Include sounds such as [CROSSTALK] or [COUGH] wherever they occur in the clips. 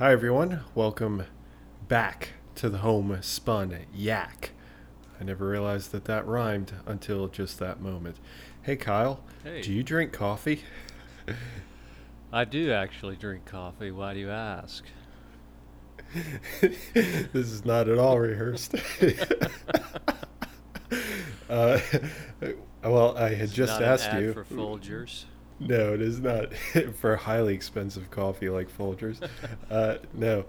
Hi, everyone. Welcome back to the home spun yak. I never realized that that rhymed until just that moment. Hey, Kyle. Hey. Do you drink coffee? I do actually drink coffee. Why do you ask? [LAUGHS] this is not at all rehearsed. [LAUGHS] uh, [LAUGHS] well, I had It's just asked you. for Folgers. No, it is not [LAUGHS] for highly expensive coffee like Folgers. [LAUGHS] uh, no,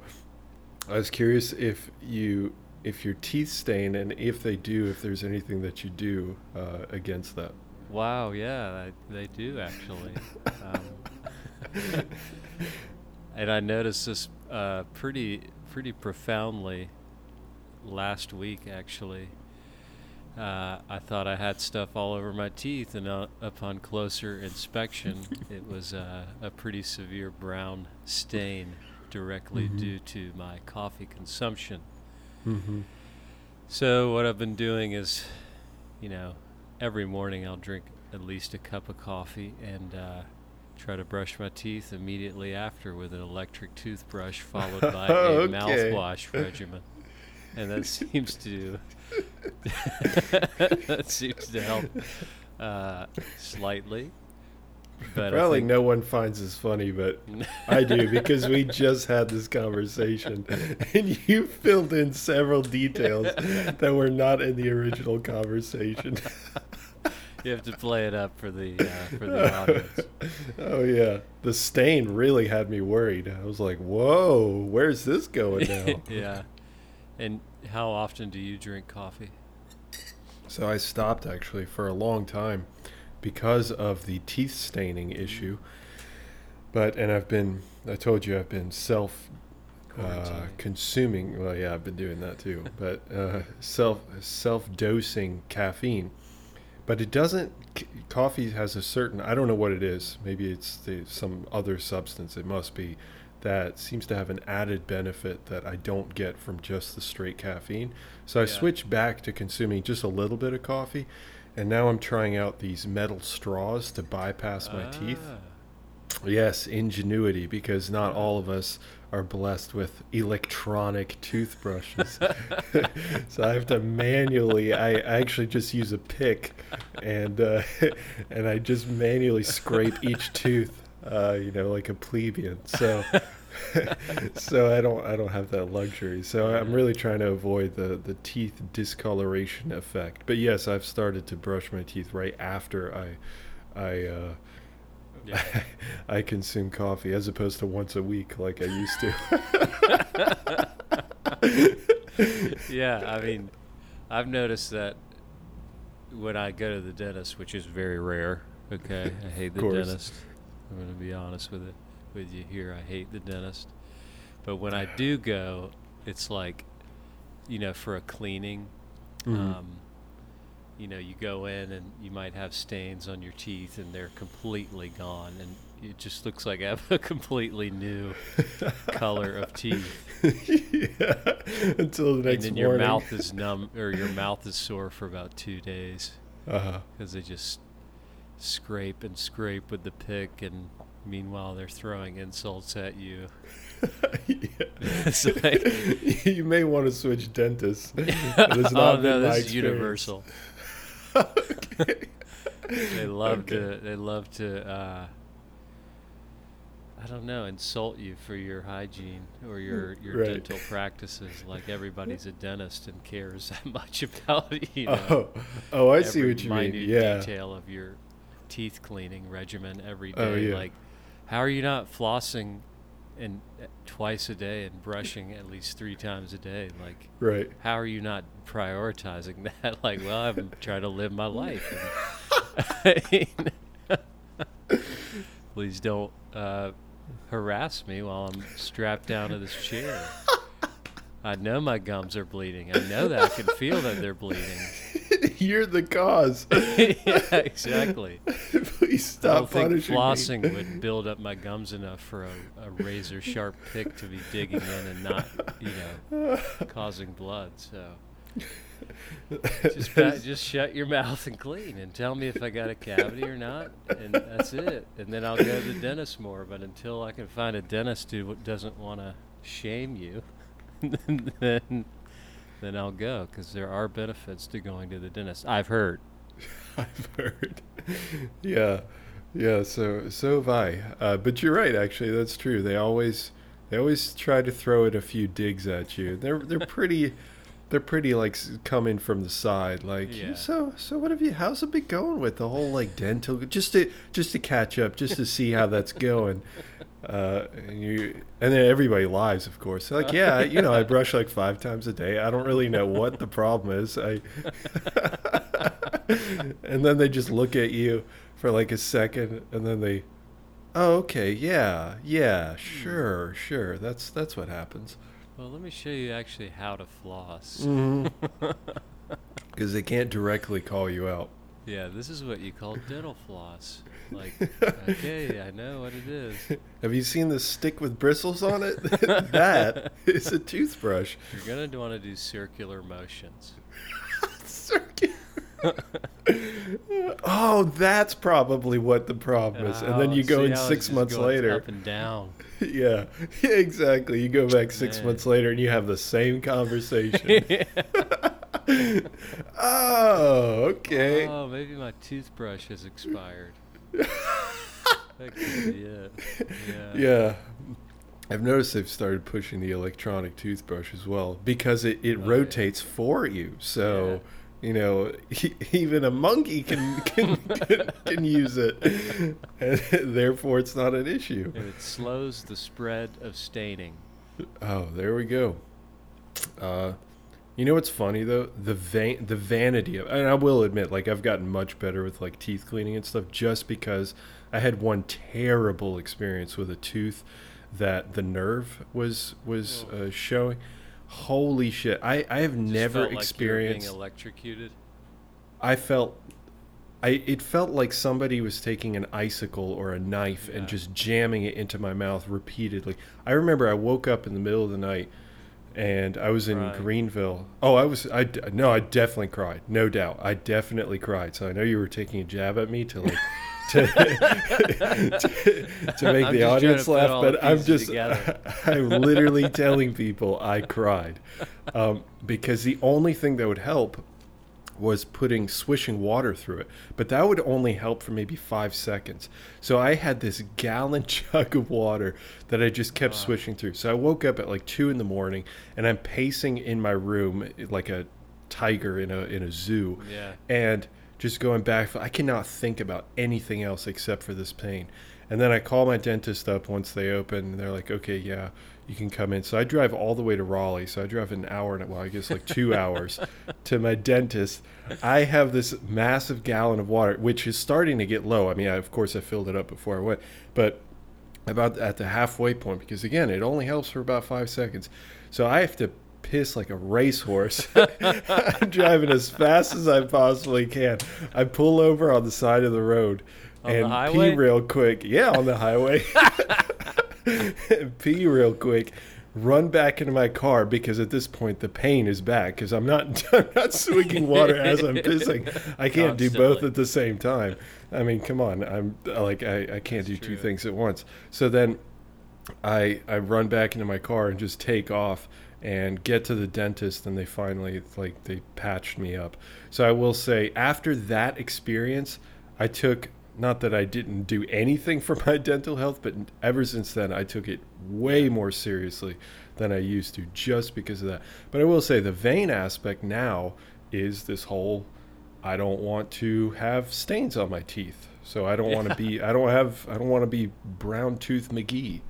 I was curious if you if your teeth stain and if they do, if there's anything that you do uh, against that. Wow, yeah, they, they do actually. Um, [LAUGHS] and I noticed this uh, pretty pretty profoundly last week actually. Uh, I thought I had stuff all over my teeth, and uh, upon closer inspection, [LAUGHS] it was uh, a pretty severe brown stain directly Mhm. due to my coffee consumption. Mm-hmm. So what I've been doing is, you know, every morning I'll drink at least a cup of coffee and uh, try to brush my teeth immediately after with an electric toothbrush, followed by [LAUGHS] a Okay. mouthwash regimen, and that [LAUGHS] seems to [LAUGHS] that seems to help uh, slightly. But Probably think- no one finds this funny, but I do [LAUGHS] because we just had this conversation, and you filled in several details that were not in the original conversation. [LAUGHS] you have to play it up for the uh, for the audience. oh yeah, the stain really had me worried. I was like, "Whoa, where's this going now?" yeah. And how often do you drink coffee? so I stopped actually for a long time because of the teeth staining issue. But and I've been, I told you, I've been self uh, consuming. Well, yeah, I've been doing that too. [LAUGHS] But uh, self self dosing caffeine. But it doesn't. c- Coffee has a certain. I don't know what it is. Maybe it's the, some other substance. It must be that seems to have an added benefit that I don't get from just the straight caffeine. So I Yeah. switched back to consuming just a little bit of coffee, and now I'm trying out these metal straws to bypass my teeth. Ah. Yes, ingenuity, because not all of us are blessed with electronic toothbrushes. [LAUGHS] [LAUGHS] so I have to manually. I, I actually just use a pick, and uh, [LAUGHS] and I just manually scrape each tooth. Uh, you know, like a plebeian. So. [LAUGHS] so I don't I don't have that luxury. So I'm really trying to avoid the the teeth discoloration effect. But yes, I've started to brush my teeth right after I I uh, Yeah. [LAUGHS] I consume coffee as opposed to once a week like I used to. [LAUGHS] yeah, I mean, I've noticed that when I go to the dentist, which is very rare. Okay, I hate the dentist. I'm going to be honest with it with you here. I hate the dentist. But when I do go, it's like, you know, for a cleaning. Mhm. Um, you know, you go in and you might have stains on your teeth, and they're completely gone, and it just looks like I have a [LAUGHS] completely new [LAUGHS] color of teeth. yeah. Until the next morning. and then your mouth is numb or your mouth is sore for about two days Uh-huh. because they just scrape and scrape with the pick and meanwhile they're throwing insults at you [LAUGHS] [LAUGHS] like- [LAUGHS] you may want to switch dentists. Oh no this is universal okay. they love Okay. to they love to uh, I don't know insult you for your hygiene or your your Right. dental practices like everybody's a dentist and cares that much about you know Oh, oh, I see what you mean. Yeah. detail of your teeth cleaning regimen every day. Oh, yeah. Like, how are you not flossing and uh, twice a day and brushing at least three times a day? Like, Right. how are you not prioritizing [LAUGHS] that? Like, well, I'm trying to live my life. And, [LAUGHS] please don't uh, harass me while I'm strapped down to this chair. [LAUGHS] I know my gums are bleeding. I know that I can feel that they're bleeding. [LAUGHS] You're the cause. [LAUGHS] yeah, exactly. [LAUGHS] Please stop I don't think punishing flossing me. would build up my gums enough for a, a razor sharp pick to be digging in and not, you know, causing blood. So just pa- just shut your mouth and clean and tell me if I got a cavity or not, and that's it. And then I'll go to the dentist more. But until I can find a dentist who doesn't want to shame you, then [LAUGHS] then I'll go because there are benefits to going to the dentist. I've heard. [LAUGHS] I've heard. yeah, yeah. So so have I. Uh, but you're right. Actually, that's true. They always they always try to throw it a few digs at you. They're they're [LAUGHS] pretty. They're pretty like coming from the side, like Yeah. so. So what have you? How's it been going with the whole like dental? Just to just to catch up, just to see how that's going. Uh, and you and then everybody lies, of course. They're like, yeah, you know, I brush like five times a day. I don't really know what the problem is. I [LAUGHS] and then they just look at you for like a second, and then they, oh, okay, yeah, yeah, sure, sure. That's that's what happens. Well, let me show you actually how to floss. [LAUGHS] [LAUGHS] Because they can't directly call you out. Yeah, this is what you call [LAUGHS] dental floss. Like, okay, I [LAUGHS] know what it is. Have you seen the stick with bristles on it? [LAUGHS] that is a toothbrush. You're gonna want to do circular motions. Circular. oh, that's probably what the problem is. And then Oh, you go in six months going later. up and down. Yeah, [LAUGHS] yeah, exactly. You go back six Man. months later and you have the same conversation. [LAUGHS] [LAUGHS] oh, okay. Oh, maybe my toothbrush has expired. that could be it. Yeah. Yeah. I've noticed they've started pushing the electronic toothbrush as well because it, it Oh, yeah. rotates for you. So, you know, even a monkey can can, can, [LAUGHS] can use it. And therefore, it's not an issue. And it slows the spread of staining. Oh, there we go. Uh, you know what's funny though? The the vanity of, and I will admit, like I've gotten much better with like teeth cleaning and stuff, just because I had one terrible experience with a tooth that the nerve was was Oh. uh, showing. Holy shit! I I have never felt like you were being electrocuted. I felt. I, it felt like somebody was taking an icicle or a knife Yeah. and just jamming it into my mouth repeatedly. I remember I woke up in the middle of the night and I was in Right. Greenville. Oh, I was I no, I definitely cried. No doubt. I definitely cried. So I know you were taking a jab at me to like [LAUGHS] to, [LAUGHS] to, to make I'm the just trying to audience laugh, but I'm just together. [LAUGHS] I'm literally telling people I cried um, because the only thing that would help was putting swishing water through it, but that would only help for maybe five seconds. So I had this gallon [LAUGHS] jug of water that I just kept Wow. swishing through. So I woke up at like two in the morning, and I'm pacing in my room like a tiger in a in a zoo, Yeah. and just going back. I cannot think about anything else except for this pain. And then I call my dentist up once they open. And they're like, okay, yeah, you can come in. So I drive all the way to Raleigh. So I drive an hour and well, I guess like two hours [LAUGHS] to my dentist. I have this massive gallon of water, which is starting to get low. I mean, I, of course, I filled it up before I went, but about at the halfway point because again, it only helps for about five seconds. So I have to piss like a racehorse. [LAUGHS] I'm driving as fast as I possibly can. I pull over on the side of the road On and highway? pee real quick. Yeah, on the highway. [LAUGHS] pee real quick. Run back into my car because at this point the pain is back because I'm not [LAUGHS] I'm not swigging water as I'm pissing. I can't do both at the same time. I mean, come on. I'm like I, I can't do It's two things at once. So then I I run back into my car and just take off and get to the dentist and they finally like they patched me up. So I will say after that experience, I took not that I didn't do anything for my [LAUGHS] dental health, but ever since then I took it way more seriously than I used to just because of that. But I will say the vain aspect now is this whole I don't want to have stains on my teeth. So I don't want to be I don't have I don't want to be brown tooth McGee.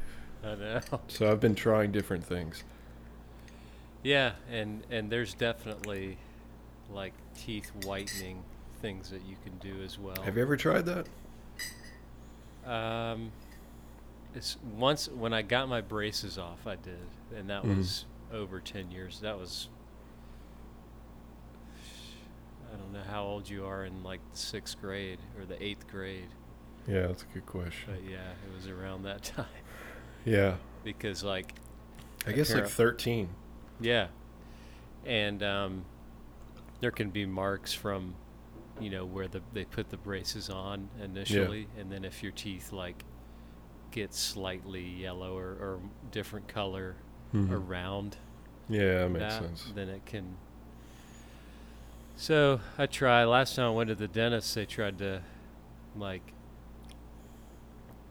I know. So I've been trying different things. Yeah, and and there's definitely like teeth whitening things that you can do as well. Have you ever tried that? Um, it's once when I got my braces off, I did, and that Mhm. was over ten years. That was I don't know how old you are in like sixth grade or the eighth grade, Yeah, that's a good question. but yeah, it was around that [LAUGHS] time Yeah. because like I guess like 13. Yeah, and um, there can be marks from, you know, where the they put the braces on initially, and then if your teeth like get slightly yellow or, or different color, Mhm. around Yeah, that makes that, sense. then it can. So I tried. Last time I went to the dentist, they tried to, like,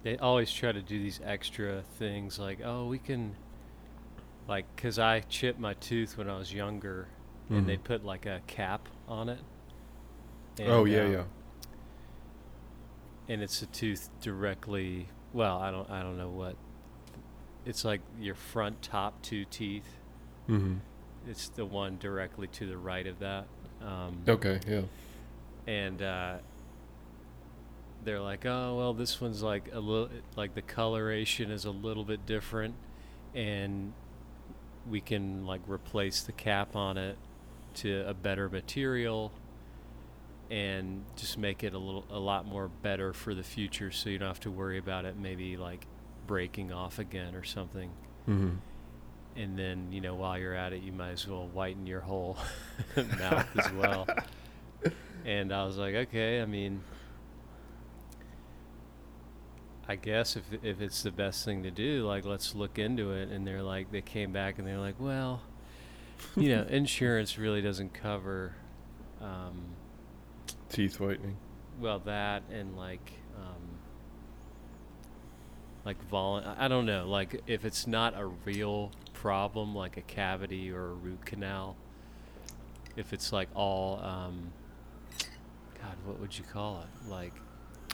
they always try to do these extra things, like, oh, we can, like, cause I chipped my tooth when I was younger, and they Mhm. put like a cap on it. oh And, yeah, um, yeah. and it's a tooth directly. Well, I don't, I don't know what. It's like your front top two teeth. Mm-hmm. It's the one directly to the right of that. Um, Okay, yeah. And uh, they're like, oh well, this one's like a little, like the coloration is a little bit different, and we can like replace the cap on it to a better material, and just make it a little, a lot more better for the future, so you don't have to worry about it maybe like breaking off again or something Mm-hmm. and then you know while you're at it you might as well whiten your whole [LAUGHS] mouth as well [LAUGHS] and i was like okay i mean i guess if if it's the best thing to do like let's look into it and they're like they came back and they're like well you know [LAUGHS] insurance really doesn't cover um, Teeth whitening. well that and like um, like vol I don't know like if it's not a real problem like a cavity or a root canal if it's like all um, God what would you call it like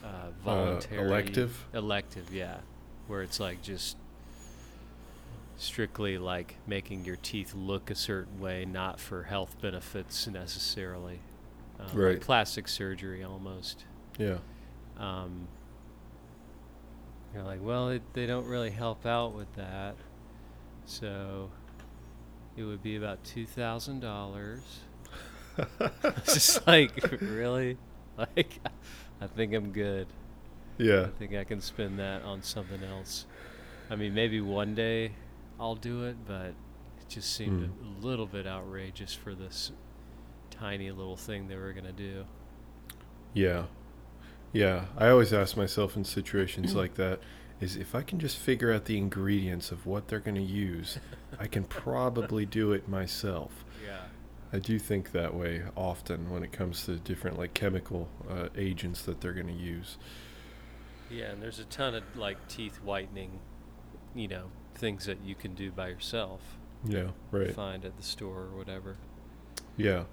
uh, voluntary elective? elective yeah where it's like just strictly like making your teeth look a certain way not for health benefits necessarily um, Right. like plastic surgery almost Yeah. um, you're like, well, it, they don't really help out with that, so it would be about two thousand dollars. [LAUGHS] [LAUGHS] It's just like, [LAUGHS] really, like, I think I'm good. yeah. I think I can spend that on something else. I mean, maybe one day I'll do it, but it just seemed Mm. a little bit outrageous for this tiny little thing they were gonna do. Yeah. Yeah. I always ask myself in situations like that is if I can just figure out the ingredients of what they're going to use, I can probably do it myself. [LAUGHS] Yeah. I do think that way often when it comes to different like chemical uh, agents that they're going to use. Yeah, and there's a ton of like teeth whitening, you know, things that you can do by yourself. Yeah, right. Find at the store or whatever. Yeah.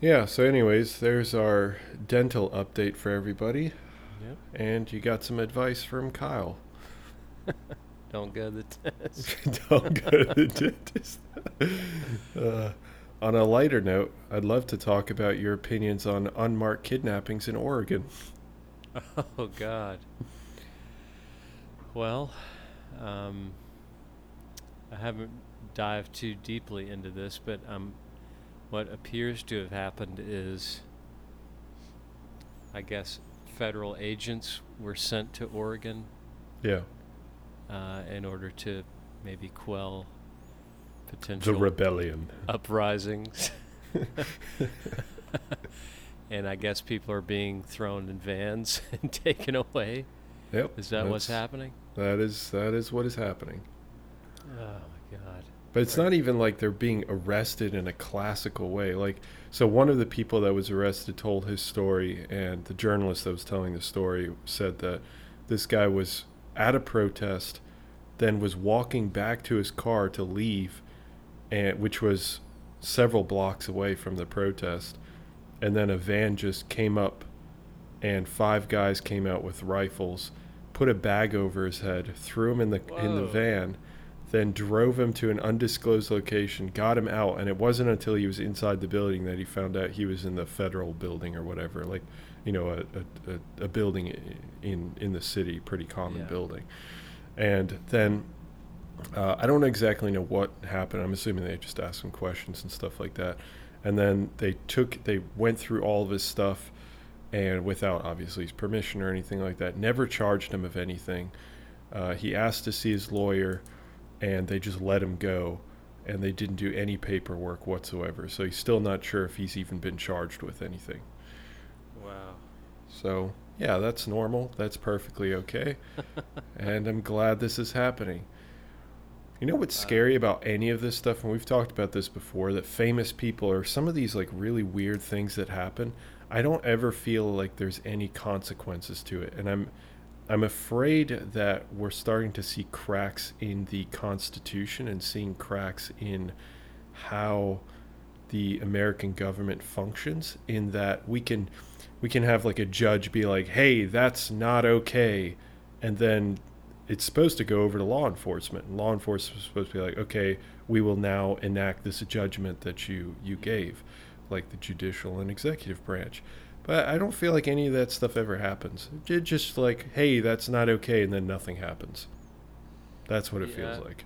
Yeah, so anyways, there's our dental update for everybody Yep. and you got some advice from Kyle. [LAUGHS] Don't go to the dentist. [LAUGHS] Don't go to the dentist. uh, on a lighter note, I'd love to talk about your opinions on unmarked kidnappings in Oregon. oh God. Well, um, I haven't dived too deeply into this, but um, what appears to have happened is, I guess, federal agents were sent to Oregon Yeah, uh, in order to maybe quell potential the rebellion. uprisings. [LAUGHS] and I guess people are being thrown in vans [LAUGHS] and taken away. Yep. Is that what's happening? That is that is what is happening. Oh my god. But it's not even like they're being arrested in a classical way. Like, so one of the people that was arrested told his story, and the journalist that was telling the story said that this guy was at a protest, then was walking back to his car to leave, and which was several blocks away from the protest, and then a van just came up, and five guys came out with rifles, put a bag over his head, threw him in the in the van then drove him to an undisclosed location, got him out, and it wasn't until he was inside the building that he found out he was in the federal building or whatever, like, you know, a, a, a, building in in the city, pretty common Yeah. building. And then uh, I don't exactly know what happened. I'm assuming they just asked some questions and stuff like that. And then they took, they went through all of his stuff, and without obviously his permission or anything like that, never charged him of anything. Uh, he asked to see his lawyer, and they just let him go, and they didn't do any paperwork whatsoever. So he's still not sure if he's even been charged with anything. So yeah, that's normal. That's perfectly okay, [LAUGHS] and I'm glad this is happening. You know what's Uh, scary about any of this stuff, and we've talked about this before, that famous people or some of these like really weird things that happen, I don't ever feel like there's any consequences to it. And I'm I'm afraid that we're starting to see cracks in the Constitution and seeing cracks in how the American government functions in that we can we can have like a judge be like, "Hey, that's not okay." And then it's supposed to go over to law enforcement. And law enforcement is supposed to be like, "Okay, we will now enact this judgment that you you gave." Like the judicial and executive branch. But I don't feel like any of that stuff ever happens. It just like, "Hey, that's not okay," and then nothing happens. That's what it feels like.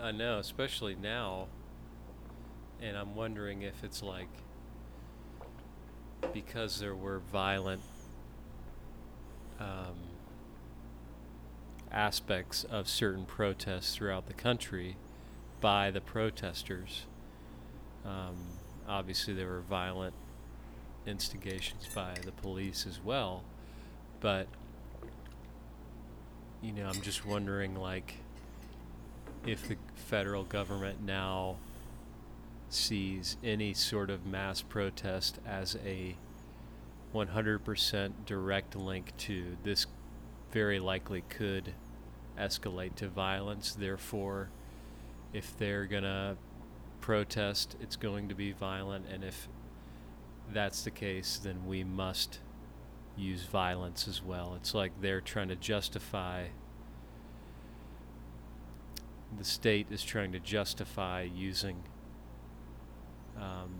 I know, especially now. And I'm wondering if it's like because there were violent um, aspects of certain protests throughout the country by the protesters. Um, obviously, there were violent instigations by the police as well, but you know, I'm just wondering, like, if the federal government now sees any sort of mass protest as a 100% direct link to this very likely could escalate to violence. Therefore, if they're going to protest, it's going to be violent. And if that's the case, then we must use violence as well. It's like they're trying to justify the state is trying to justify using um,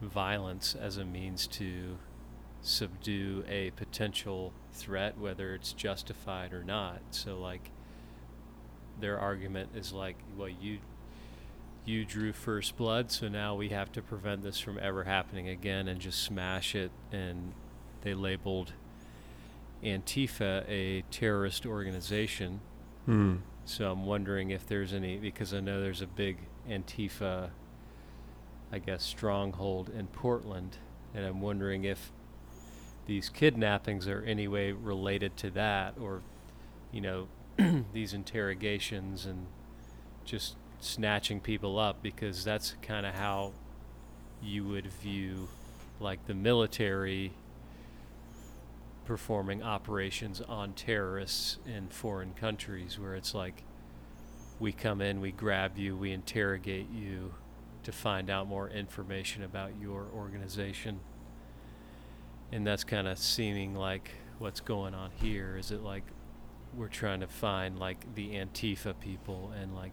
violence as a means to subdue a potential threat, whether it's justified or not. So, like, their argument is like, well, you you drew first blood, so now we have to prevent this from ever happening again and just smash it. And they labeled Antifa a terrorist organization. Hmm. So I'm wondering if there's any because I know there's a big Antifa, I guess, stronghold in Portland, and I'm wondering if these kidnappings are any way related to that, or you know, [CLEARS THROAT] these interrogations and just snatching people up because that's kind of how you would view like the military performing operations on terrorists in foreign countries where it's like we come in, we grab you, we interrogate you to find out more information about your organization. And that's kind of seeming like what's going on here. Is it like we're trying to find like the Antifa people and like,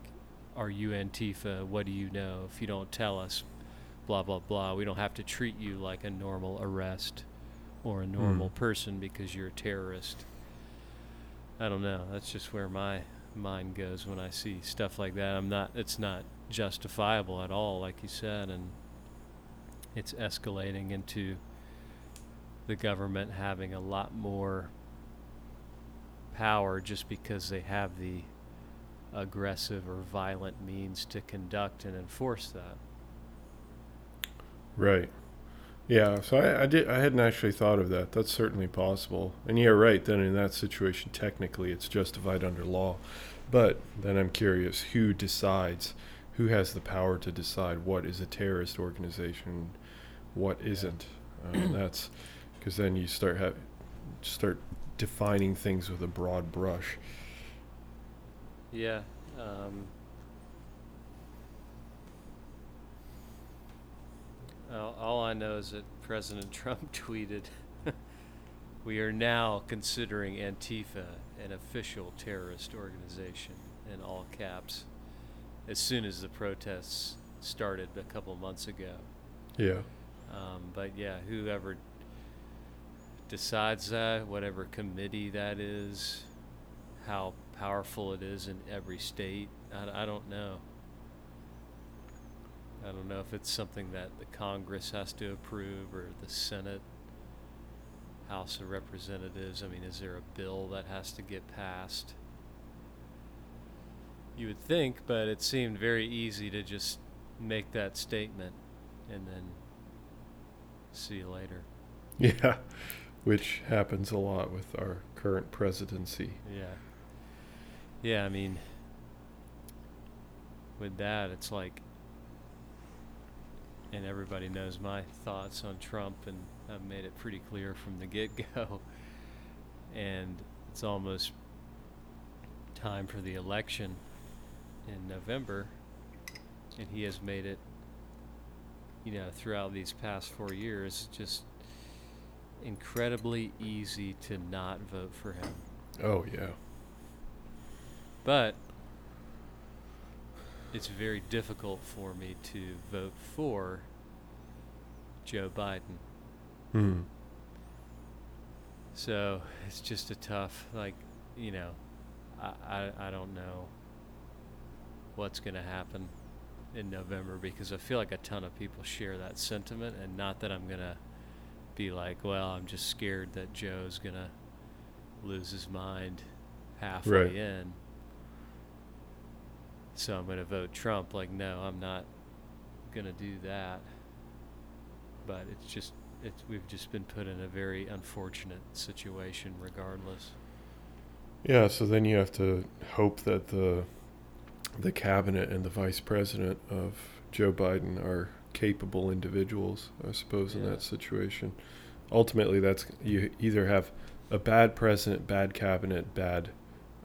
are you Antifa? What do you know? If you don't tell us, blah, blah, blah, we don't have to treat you like a normal arrest or a normal Hmm. person because you're a terrorist. I don't know. That's just where my mind goes when I see stuff like that. I'm not. It's not justifiable at all, like you said, and it's escalating into the government having a lot more power just because they have the aggressive or violent means to conduct and enforce that. Right. Yeah. So I, I did. I hadn't actually thought of that. That's certainly possible. And you're right. Then in that situation, technically, it's justified under law. But then I'm curious, who decides? Who has the power to decide what is a terrorist organization, what isn't? Uh, [CLEARS THROAT] that's because then you start have start defining things with a broad brush. Yeah. Um, all, all I know is that President [LAUGHS] Trump tweeted, "We are now considering Antifa an official terrorist organization." In all caps, as soon as the protests started a couple months ago. Yeah. Um, but yeah, whoever decides that, whatever committee that is, how powerful it is in every state, I, I don't know. I don't know if it's something that the Congress has to approve or the Senate, House of Representatives. I mean, is there a bill that has to get passed? You would think, but it seemed very easy to just make that statement and then see you later. [LAUGHS] Yeah. Which happens a lot with our current presidency. Yeah. Yeah, I mean, with that, it's like, and everybody knows my thoughts on Trump, and I've made it pretty clear from the get go. [LAUGHS] And it's almost time for the election in November, and he has made it, you know, throughout these past four years, just incredibly easy to not vote for him. Oh yeah. But it's very difficult for me to vote for Joe Biden. Hmm. So it's just a tough, like, you know, I, I, I don't know what's going to happen in November because I feel like a ton of people share that sentiment, and not that I'm going to be like, well, I'm just scared that Joe's going to lose his mind halfway Right. in. So I'm going to vote Trump. Like, no, I'm not going to do that. But it's just, it's, we've just been put in a very unfortunate situation regardless. Yeah, so then you have to hope that the the cabinet and the vice president of Joe Biden are capable individuals, I suppose, in Yeah. that situation. Ultimately, that's you either have a bad president, bad cabinet, bad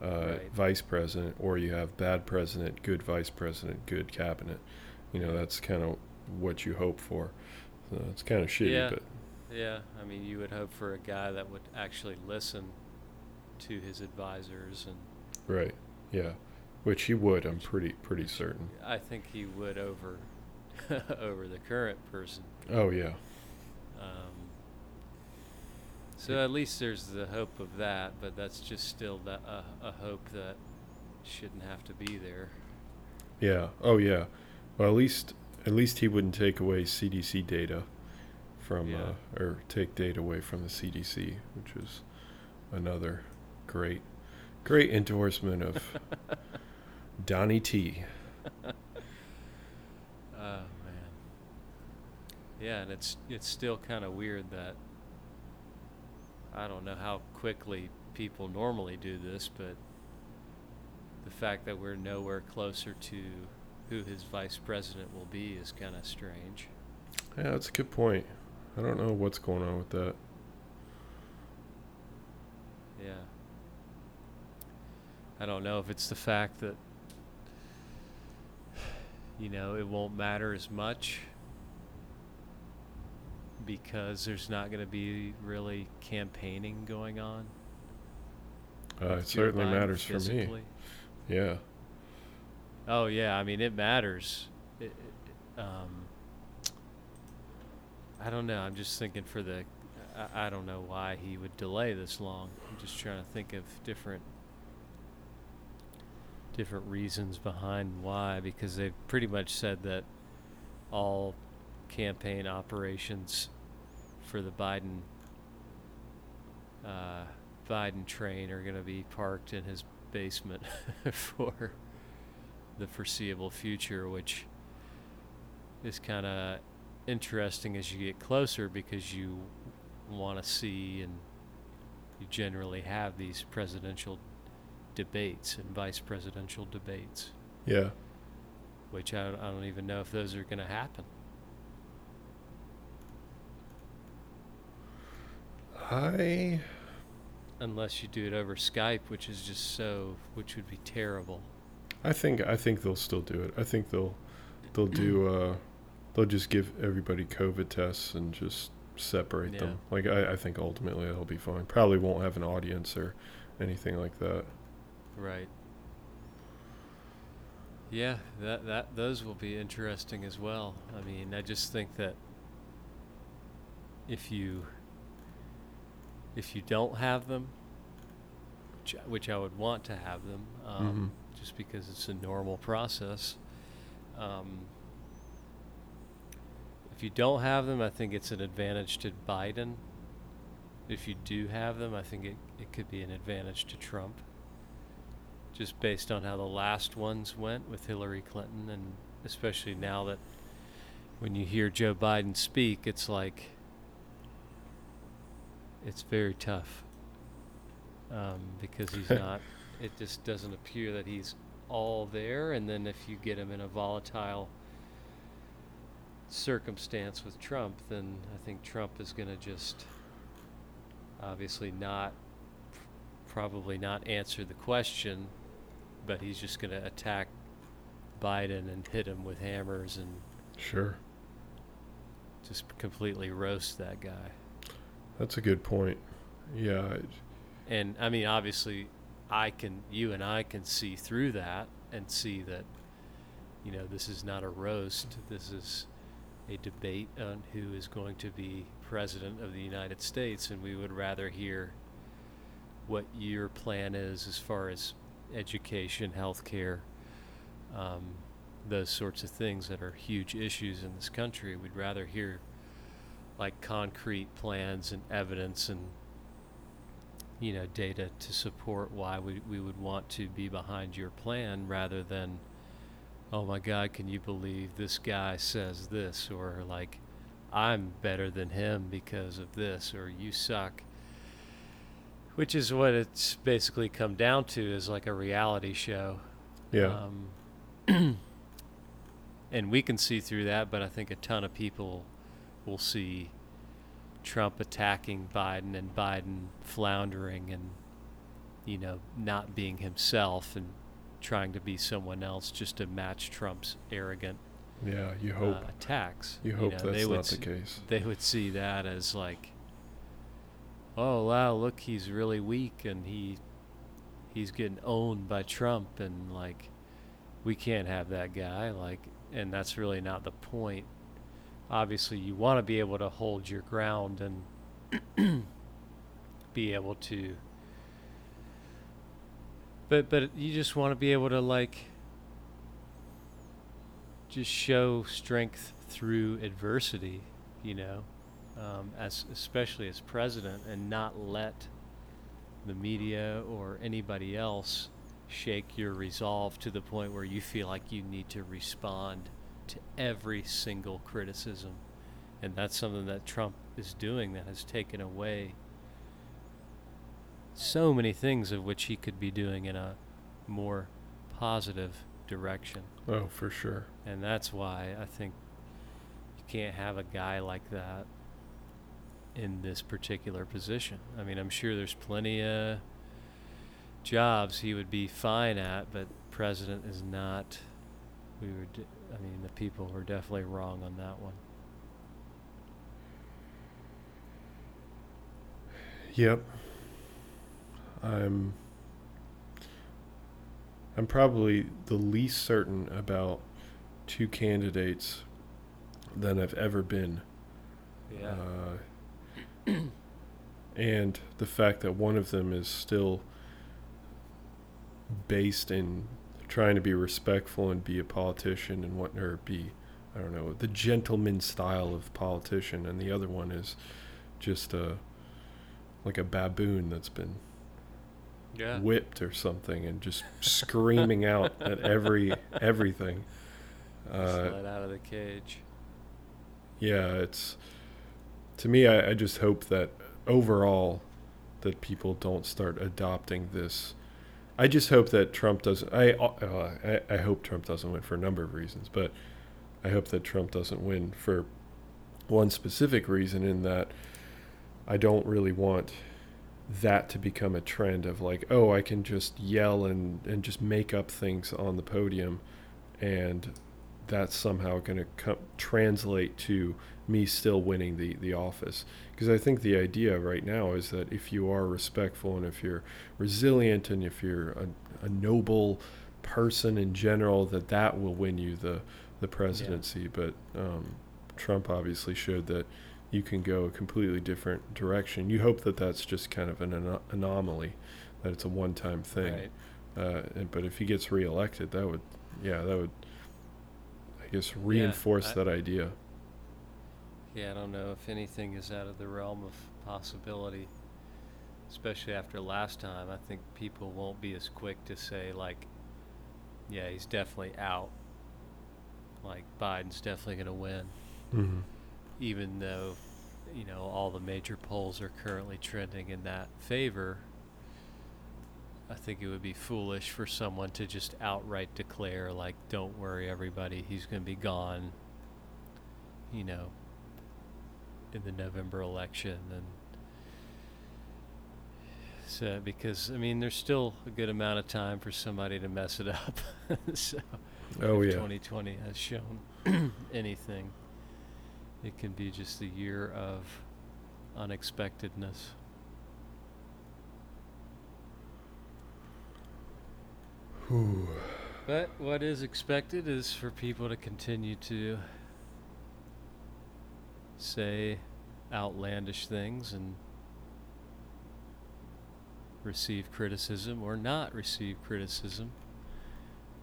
uh, Right. vice president, or you have bad president, good vice president, good cabinet. You know, that's kind of what you hope for. So it's kind of shitty, Yeah. but Yeah, I mean, you would hope for a guy that would actually listen to his advisors, and right, yeah, which he would. I'm pretty pretty certain. I think he would over [LAUGHS] over the current person. Oh yeah. So at least there's the hope of that, but that's just still that uh, a hope that shouldn't have to be there. Yeah. Oh, yeah. Well, at least at least he wouldn't take away CDC data from Yeah. uh, or take data away from the CDC, which is another great great endorsement of [LAUGHS] Donnie T. [LAUGHS] Oh man. Yeah, and it's it's still kind of weird that I don't know how quickly people normally do this, but the fact that we're nowhere closer to who his vice president will be is kind of strange. Yeah, that's a good point. I don't know what's going on with that. Yeah. I don't know if it's the fact that you know, it won't matter as much because there's not going to be really campaigning going on. Uh, it certainly matters for me. Yeah. Oh yeah, I mean it matters. It, it, um, I don't know. I'm just thinking for the. I, I don't know why he would delay this long. I'm just trying to think of different different reasons behind why because they've pretty much said that all campaign operations for the Biden uh, Biden train are going to be parked in his basement [LAUGHS] for the foreseeable future, which is kind of interesting as you get closer because you want to see and you generally have these presidential debates and vice presidential debates, Yeah. which I, I don't even know if those are going to happen. I Unless you do it over Skype, which is just so, which would be terrible. I think I think they'll still do it. I think they'll they'll do [CLEARS THROAT] uh they'll just give everybody COVID tests and just separate Yeah. them. Like I, I think ultimately it'll be fine. Probably won't have an audience or anything like that. Right. Yeah, that that those will be interesting as well. I mean, I just think that if you if you don't have them, which, which I would want to have them, um, just because it's a normal process. Um, if you don't have them, I think it's an advantage to Biden. If you do have them, I think it, it could be an advantage to Trump just based on how the last ones went with Hillary Clinton, and especially now that when you hear Joe Biden speak, it's like it's very tough um, because he's [LAUGHS] not it just doesn't appear that he's all there. And then if you get him in a volatile circumstance with Trump, then I think Trump is going to just obviously not, probably not answer the question, but he's just going to attack Biden and hit him with hammers and Sure. just completely roast that guy. That's a good point. Yeah. And I mean, obviously, I can, you and I can see through that and see that, you know, this is not a roast. This is a debate on who is going to be president of the United States, and we would rather hear what your plan is as far as education, healthcare, um, those sorts of things that are huge issues in this country. We'd rather hear like concrete plans and evidence and you know data to support why we, we would want to be behind your plan rather than oh my god can you believe this guy says this? or like i'm better than him because of this or you suck. Which is what it's basically come down to is like a reality show. Yeah. um, [CLEARS THROAT] and we can see through that, but I think a ton of people will see Trump attacking Biden and Biden floundering and, you know, not being himself and trying to be someone else just to match Trump's arrogant yeah. You hope. uh, attacks. you hope know, that's they would not the case. They would see that as like, oh wow, look, he's really weak and he he's getting owned by Trump and like we can't have that guy like and that's really not the point. Obviously, you want to be able to hold your ground and [CLEARS THROAT] be able to but but you just want to be able to like just show strength through adversity, you know, um, as especially as president, and not let the media or anybody else shake your resolve to the point where you feel like you need to respond to every single criticism, and that's something that Trump is doing that has taken away so many things of which he could be doing in a more positive direction. Oh, for sure. And that's why I think you can't have a guy like that in this particular position. I mean, I'm sure there's plenty of jobs he would be fine at, but president is not. We were, d- I mean, the people were definitely wrong on that one. Yep. I'm I'm probably the least certain about two candidates than I've ever been. Yeah. Uh, and the fact that one of them is still based in trying to be respectful and be a politician and what or be I don't know the gentleman style of politician and the other one is just a like a baboon that's been yeah. whipped or something and just screaming out at every everything. [LAUGHS] Uh, let out of the cage. yeah, it's to me. I, I just hope that overall that people don't start adopting this. I just hope that Trump doesn't. I, uh, I I hope Trump doesn't win for a number of reasons, but I hope that Trump doesn't win for one specific reason in that I don't really want that to become a trend of like, oh, I can just yell and, and just make up things on the podium and that's somehow going to translate to me still winning the, the office. Because I think the idea right now is that if you are respectful and if you're resilient and if you're a, a noble person in general, that that will win you the, the presidency. But um, Trump obviously showed that you can go a completely different direction. You hope that that's just kind of an ano- anomaly, that it's a one-time thing. Right. Uh, and, but if he gets reelected, that would, yeah, that would, I guess, reinforce I- that idea. Yeah, I don't know if anything is out of the realm of possibility, especially after last time. I think people won't be as quick to say, like, yeah, he's definitely out. Like, Biden's definitely going to win, Mm-hmm. even though, you know, all the major polls are currently trending in that favor. I think it would be foolish for someone to just outright declare, like, don't worry, everybody, he's going to be gone, you know, in the November election. And so, because, I mean, there's still a good amount of time for somebody to mess it up. [LAUGHS] so, Oh yeah. 2020 has shown [CLEARS THROAT] anything, it can be just the year of unexpectedness. Whew. But what is expected is for people to continue to say outlandish things and receive criticism or not receive criticism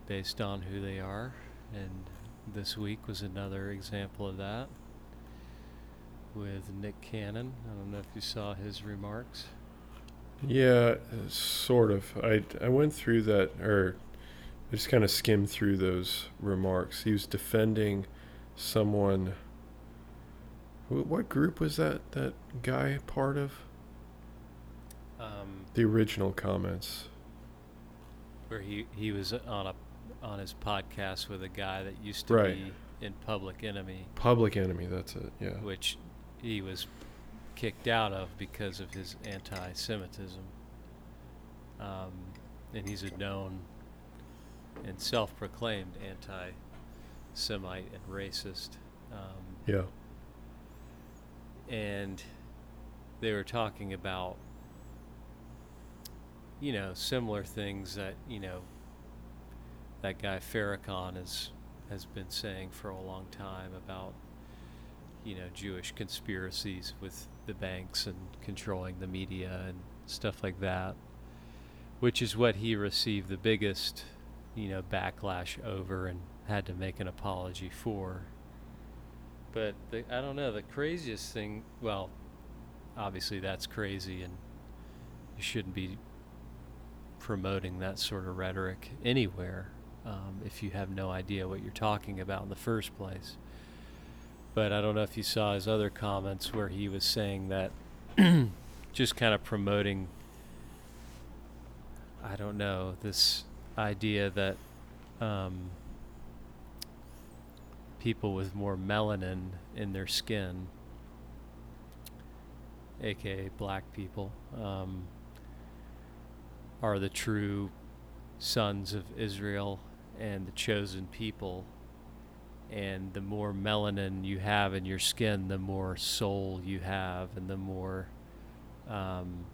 based on who they are. And this week was another example of that with Nick Cannon. I don't know if you saw his remarks. Yeah, sort of. I I went through that, or I just kind of skimmed through those remarks. He was defending someone. Wh- What group was that? That guy part of Um, the original comments. where he, he was on a on his podcast with a guy that used to Right. be in Public Enemy, Public Enemy. That's it. Yeah. which he was kicked out of because of his anti-Semitism. Um, and he's a known and self-proclaimed anti-Semite and racist. Um, Yeah. And they were talking about you know similar things that you know that guy Farrakhan has has been saying for a long time about you know Jewish conspiracies with the banks and controlling the media and stuff like that which is what he received the biggest you know backlash over and had to make an apology for but the, I don't know. The craziest thing, well, obviously that's crazy, and you shouldn't be promoting that sort of rhetoric anywhere um, if you have no idea what you're talking about in the first place. But I don't know if you saw his other comments where he was saying that [CLEARS THROAT] just kind of promoting, I don't know, this idea that. Um, people with more melanin in their skin, aka black people, um, are the true sons of Israel and the chosen people. And the more melanin you have in your skin, the more soul you have, and the more um,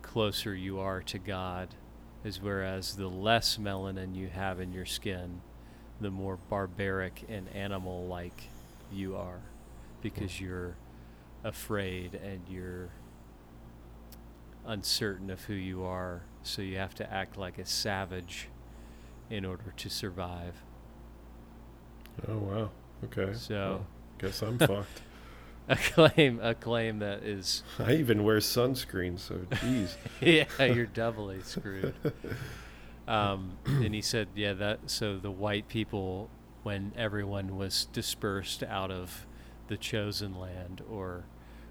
closer you are to God. Is whereas the less melanin you have in your skin, the more barbaric and animal like you are because hmm. you're afraid and you're uncertain of who you are so you have to act like a savage in order to survive Oh wow. Okay. So- Well, [LAUGHS] guess I'm fucked. a claim a claim that is [LAUGHS] I even wear sunscreen, so geez. [LAUGHS] yeah you're doubly screwed um, and he said yeah that so the white people when everyone was dispersed out of the chosen land or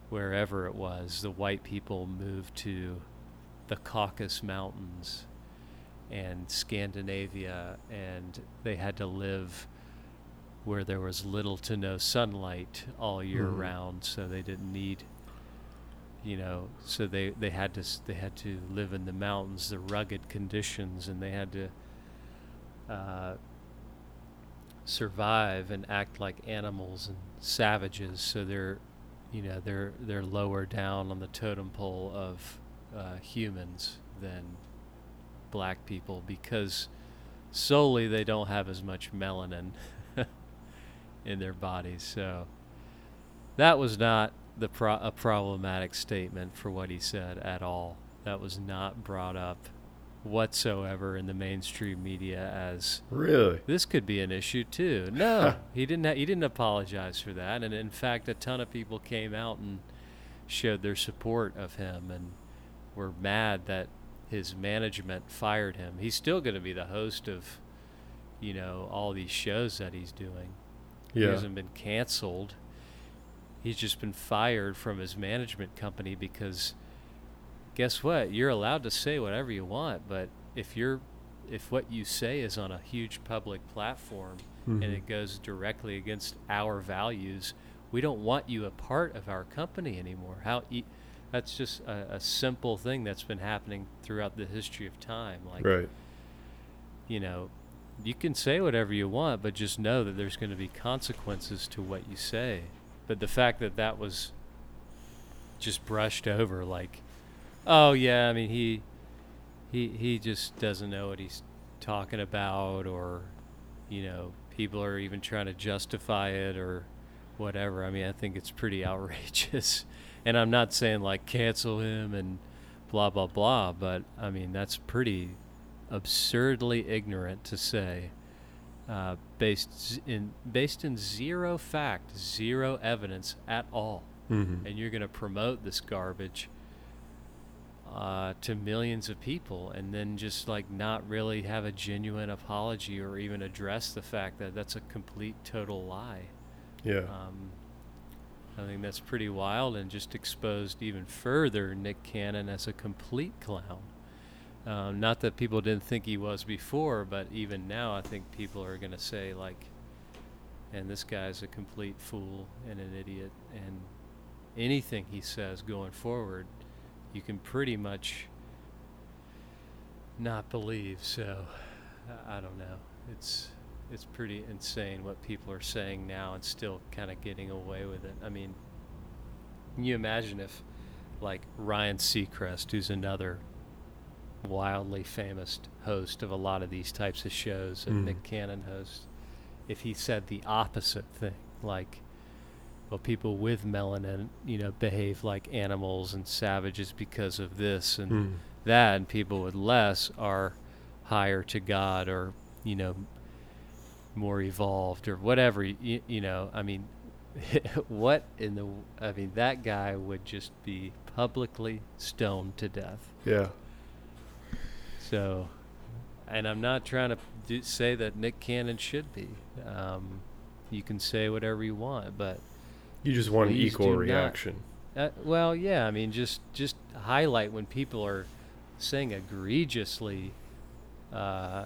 wherever it was the white people moved to the caucasus mountains and scandinavia and they had to live where there was little to no sunlight all year Mhm. round so they didn't need you know so they they had to they had to live in the mountains the rugged conditions and they had to uh, survive and act like animals and savages. So they're you know they're they're lower down on the totem pole of uh, humans than black people because solely they don't have as much melanin [LAUGHS] in their bodies. So that was not the pro- a problematic statement for what he said at all. That was not brought up whatsoever in the mainstream media as really? this could be an issue too. [LAUGHS] No, he didn't. Ha- he didn't apologize for that, and in fact, a ton of people came out and showed their support of him and were mad that his management fired him. He's still going to be the host of, you know, all these shows that he's doing. He Yeah. hasn't been canceled. He's just been fired from his management company because guess what? You're allowed to say whatever you want, but if you're if what you say is on a huge public platform Mhm. and it goes directly against our values, we don't want you a part of our company anymore. How e- that's just a, a simple thing that's been happening throughout the history of time. Like right. you know, you can say whatever you want, but just know that there's going to be consequences to what you say. But the fact that that was just brushed over, like, oh yeah, I mean he he he just doesn't know what he's talking about, or you know, people are even trying to justify it or whatever. I mean, I think it's pretty [LAUGHS] outrageous. And I'm not saying like cancel him and blah blah blah, but I mean that's pretty absurdly ignorant to say, uh, based in based in zero fact, zero evidence at all, hmm and you're going to promote this garbage uh, to millions of people, and then just like not really have a genuine apology or even address the fact that that's a complete total lie. Yeah. Um, I think that's pretty wild and just exposed even further Nick Cannon as a complete clown. Um, not that people didn't think he was before, but even now I think people are going to say, like, and this guy's a complete fool and an idiot. And anything he says going forward, you can pretty much not believe. So I- don't know. It's it's pretty insane what people are saying now and still kind of getting away with it. I mean, can you imagine if, like Ryan Seacrest, who's another wildly famous host of a lot of these types of shows and Mm. Nick Cannon hosts, if he said the opposite thing, like, well, people with melanin, you know, behave like animals and savages because of this and Mm. that, and people with less are higher to God or, you know, more evolved or whatever. You, you know, I mean, [LAUGHS] what in the, I mean, that guy would just be publicly stoned to death. Yeah. So, and I'm not trying to do, say that Nick Cannon should be. Um, you can say whatever you want, but You just want an equal do not. reaction. uh, well, yeah. I mean, just just highlight when people are saying egregiously uh,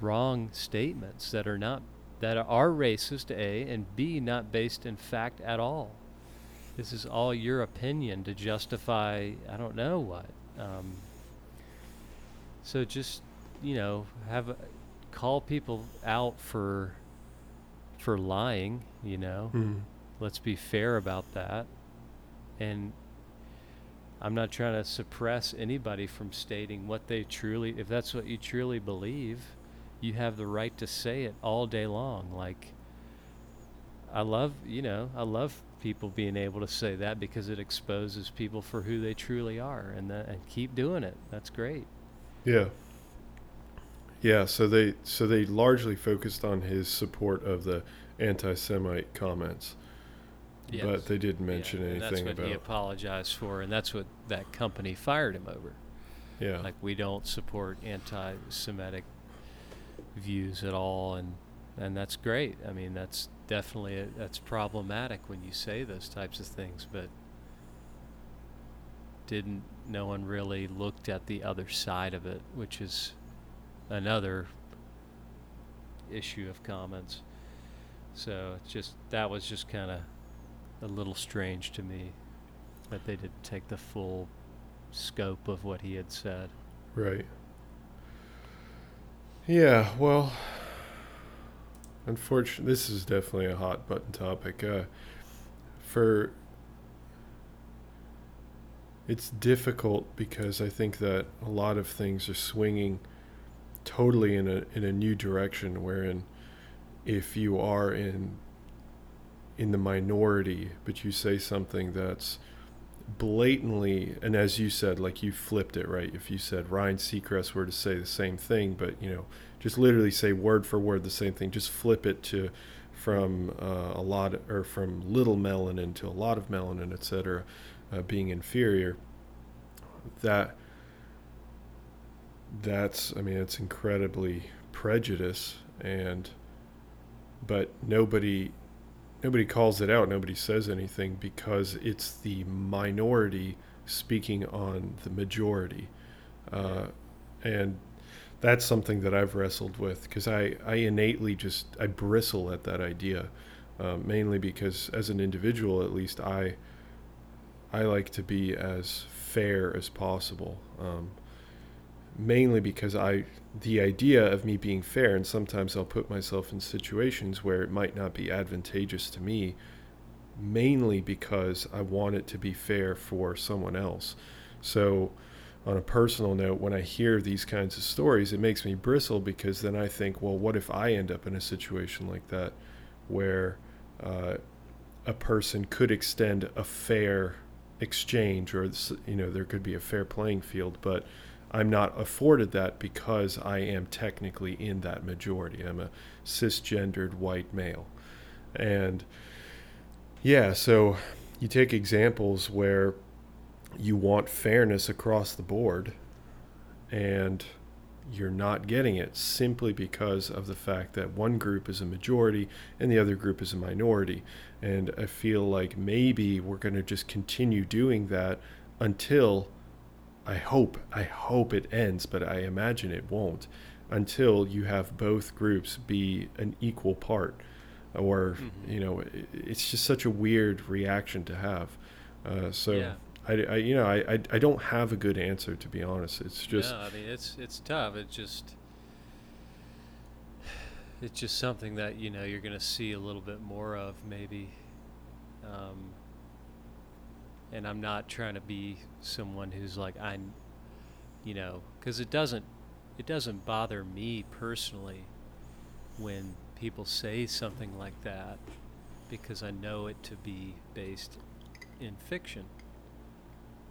wrong statements that are not that are racist. A and B not based in fact at all. This is all your opinion to justify I don't know what. Um, so just you know have a, call people out for for lying. You know Mm. let's be fair about that and i'm not trying to suppress anybody from stating what they truly if that's what you truly believe you have the right to say it all day long like i love you know i love people being able to say that because it exposes people for who they truly are and that, and keep doing it that's great Yeah. Yeah, so they so they largely focused on his support of the anti-Semite comments, but they didn't mention Yeah, anything that's what he apologized for and that's what that company fired him over Yeah. like we don't support anti-Semitic views at all, and and that's great. I mean, that's definitely a, that's problematic when you say those types of things, but didn't no one really looked at the other side of it, which is another issue of comments. So it's just that was just kind of a little strange to me that they didn't take the full scope of what he had said. Right. Yeah, well, unfortunately, this is definitely a hot button topic. Uh, for it's difficult because I think that a lot of things are swinging totally in a in a new direction. Wherein, if you are in in the minority, but you say something that's blatantly and as you said like you flipped it right if you said ryan seacrest were to say the same thing but you know just literally say word for word the same thing just flip it to from uh, a lot or from little melanin to a lot of melanin etc uh, being inferior that that's i mean it's incredibly prejudice and but nobody nobody calls it out nobody says anything because it's the minority speaking on the majority. Uh, and that's something that I've wrestled with because I, I innately just I bristle at that idea, uh, mainly because as an individual, at least I I like to be as fair as possible. Um, mainly because I the idea of me being fair, and sometimes I'll put myself in situations where it might not be advantageous to me, mainly because I want it to be fair for someone else. So on a personal note, when I hear these kinds of stories, it makes me bristle because then I think, well, what if I end up in a situation like that where uh, a person could extend a fair exchange or, you know, there could be a fair playing field, but I'm not afforded that because I am technically in that majority. I'm a cisgendered white male. And yeah, so you take examples where you want fairness across the board and you're not getting it simply because of the fact that one group is a majority and the other group is a minority. And I feel like maybe we're going to just continue doing that until I hope, I hope it ends, but I imagine it won't until you have both groups be an equal part. Or, mm-hmm. you know, it's just such a weird reaction to have. Uh, so. Yeah I, I you know I, I, I don't have a good answer to be honest. It's just no. I mean it's it's tough. It's just it's just something that you know you're going to see a little bit more of maybe. Um, and I'm not trying to be someone who's like I, you know, because it doesn't it doesn't bother me personally when people say something like that because I know it to be based in fiction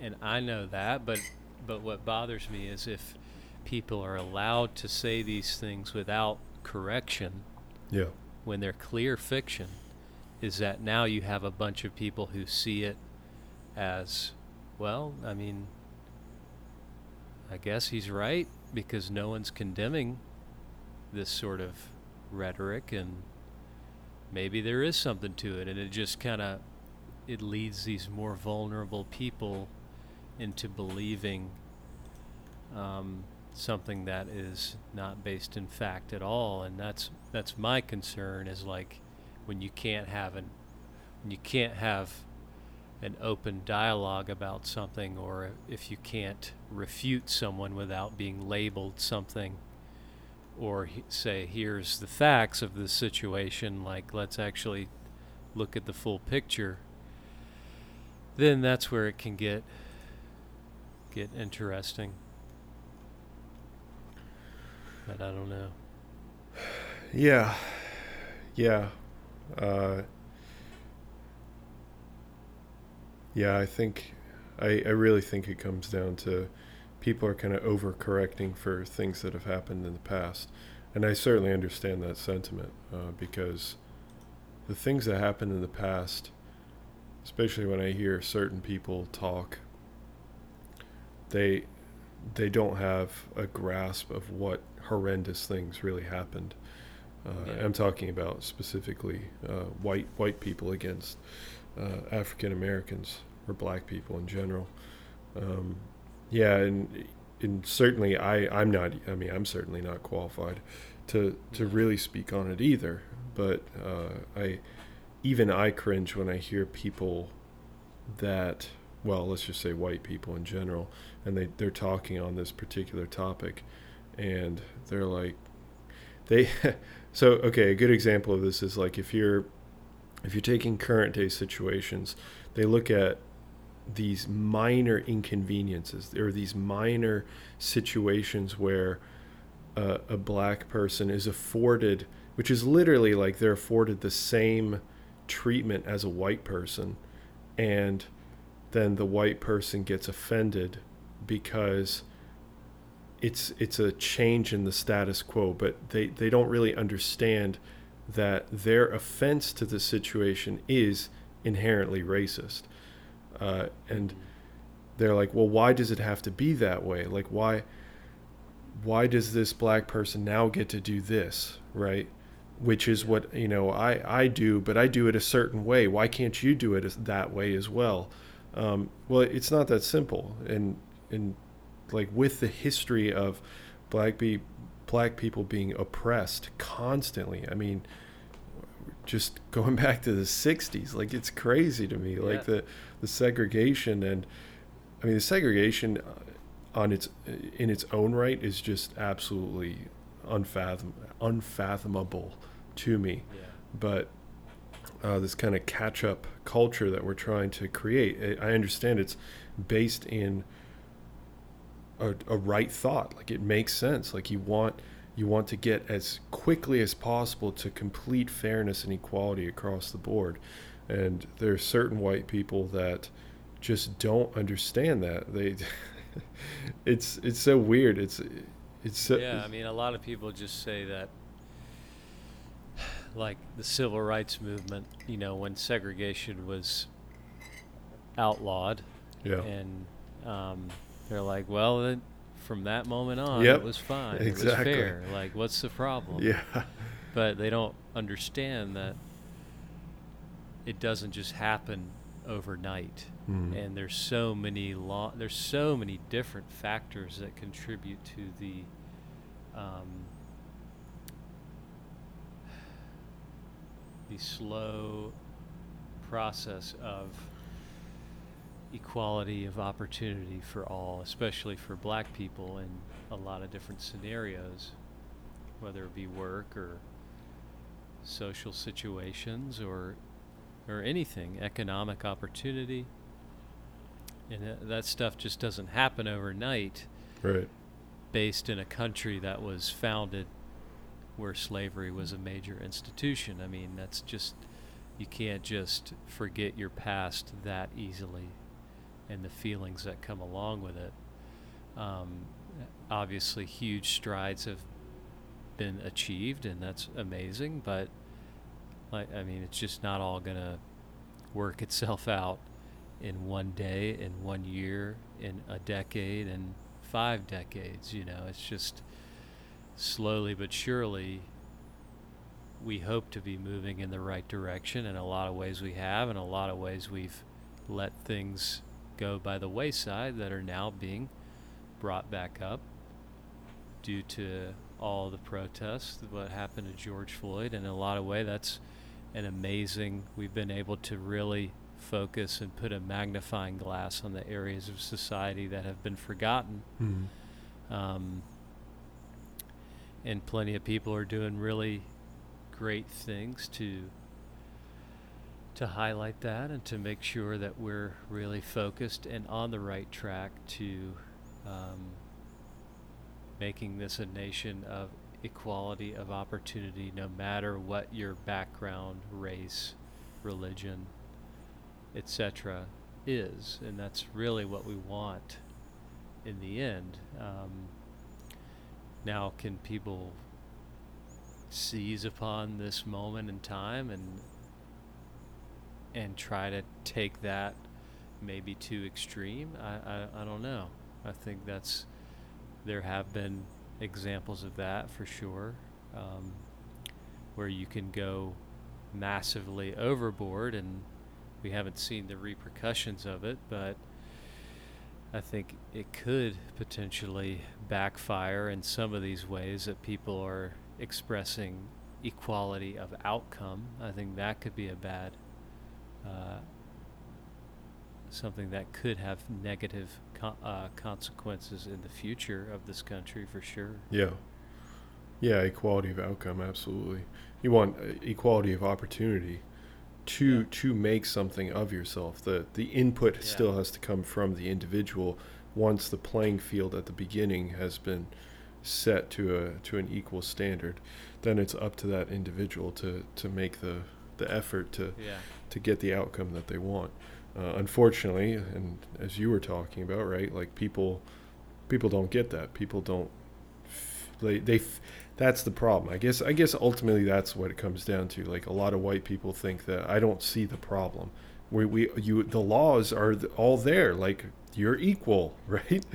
and I know that, but but what bothers me is if people are allowed to say these things without correction. Yeah. When they're clear fiction, is that now you have a bunch of people who see it as, well, I mean, I guess he's right because no one's condemning this sort of rhetoric and maybe there is something to it and it just kind of it leads these more vulnerable people into believing um, something that is not based in fact at all, and that's that's my concern. Is like when you can't have an when you can't have an open dialogue about something, or if you can't refute someone without being labeled something, or he, say, here's the facts of the situation, like let's actually look at the full picture, then that's where it can get get interesting. But I don't know. Yeah. Yeah. Uh, yeah, I think, I, I really think it comes down to people are kind of overcorrecting for things that have happened in the past. And I certainly understand that sentiment uh, because the things that happened in the past, especially when I hear certain people talk they they don't have a grasp of what horrendous things really happened. Uh, yeah. I'm talking about specifically uh, white white people against uh, African Americans or black people in general. Um, yeah, and and certainly I I'm not. I mean, I'm certainly not qualified to to really speak on it either. But uh, I even I cringe when I hear people that well, let's just say white people in general, and they they're talking on this particular topic, and they're like, they, [LAUGHS] so okay, a good example of this is like if you're if you're taking current day situations, they look at these minor inconveniences or these minor situations where uh, a black person is afforded, which is literally like they're afforded the same treatment as a white person, and then the white person gets offended because it's it's a change in the status quo but they they don't really understand that their offense to the situation is inherently racist. Uh, and they're like well why does it have to be that way? Like why why does this black person now get to do this right? Which is what you know i i do but i do it a certain way. Why can't you do it that way as well? Um, well, it's not that simple, and and like with the history of black be black people being oppressed constantly. I mean, just [LAUGHS] going back to the '60s, like it's crazy to me, like the the segregation and I mean the segregation uh, on its in its own right is just absolutely unfathom unfathomable to me Yeah. but uh, this kind of catch up culture that we're trying to create. I understand it's based in a, a right thought. Like it makes sense. Like you want you want to get as quickly as possible to complete fairness and equality across the board. And there are certain white people that just don't understand that. They [LAUGHS] it's it's so weird. It's it's so, yeah, I mean, a lot of people just say that, [SIGHS] like the civil rights movement, you know, when segregation was outlawed, yeah. and um, they're like, well, then from that moment on, Yep, it was fine. It exactly. was fair. Like, what's the problem? Yeah. But they don't understand that it doesn't just happen overnight. Mhm. And there's so many law. There's so many different factors that contribute to the um, the slow process of equality of opportunity for all, especially for black people in a lot of different scenarios, whether it be work or social situations or or anything, economic opportunity. And that, that stuff just doesn't happen overnight Right. based in a country that was founded where slavery was a major institution. I mean, that's just, you can't just forget your past that easily and the feelings that come along with it. Um, obviously, huge strides have been achieved, and that's amazing, but I mean, it's just not all to work [LAUGHS] itself out in one day, in one year, in a decade, in five decades. You know, it's just slowly but surely we hope to be moving in the right direction. In a lot of ways, we have. In a lot of ways, we've let things go by the wayside that are now being brought back up due to all the protests, what happened to George Floyd. And in a lot of way, that's an amazing. We've been able to really focus and put a magnifying glass on the areas of society that have been forgotten. Mhm. Um, and plenty of people are doing really great things to to highlight that and to make sure that we're really focused and on the right track to um, making this a nation of equality of opportunity no matter what your background race religion etc is. And that's really what we want in the end. Um, now can people seize upon this moment in time and and try to take that maybe too extreme I, I, I don't know I think that's there have been examples of that for sure um, where you can go massively overboard and we haven't seen the repercussions of it but I think it could potentially backfire in some of these ways that people are expressing equality of outcome. I think that could be a bad, uh, something that could have negative co- uh, consequences in the future of this country for sure. Yeah. Yeah, equality of outcome, absolutely. You want uh, equality of opportunity to Yeah. to make something of yourself. The the input Yeah. still has to come from the individual once the playing field at the beginning has been set to a to an equal standard. Then it's up to that individual to to make the the effort to Yeah. To get the outcome that they want. Uh, unfortunately, and as you were talking about, right, like people, people don't get that. People don't. They they. That's the problem. I guess. I guess ultimately that's what it comes down to. Like a lot of white people think that I don't see the problem. We we you the laws are all there. Like you're equal, [LAUGHS] right?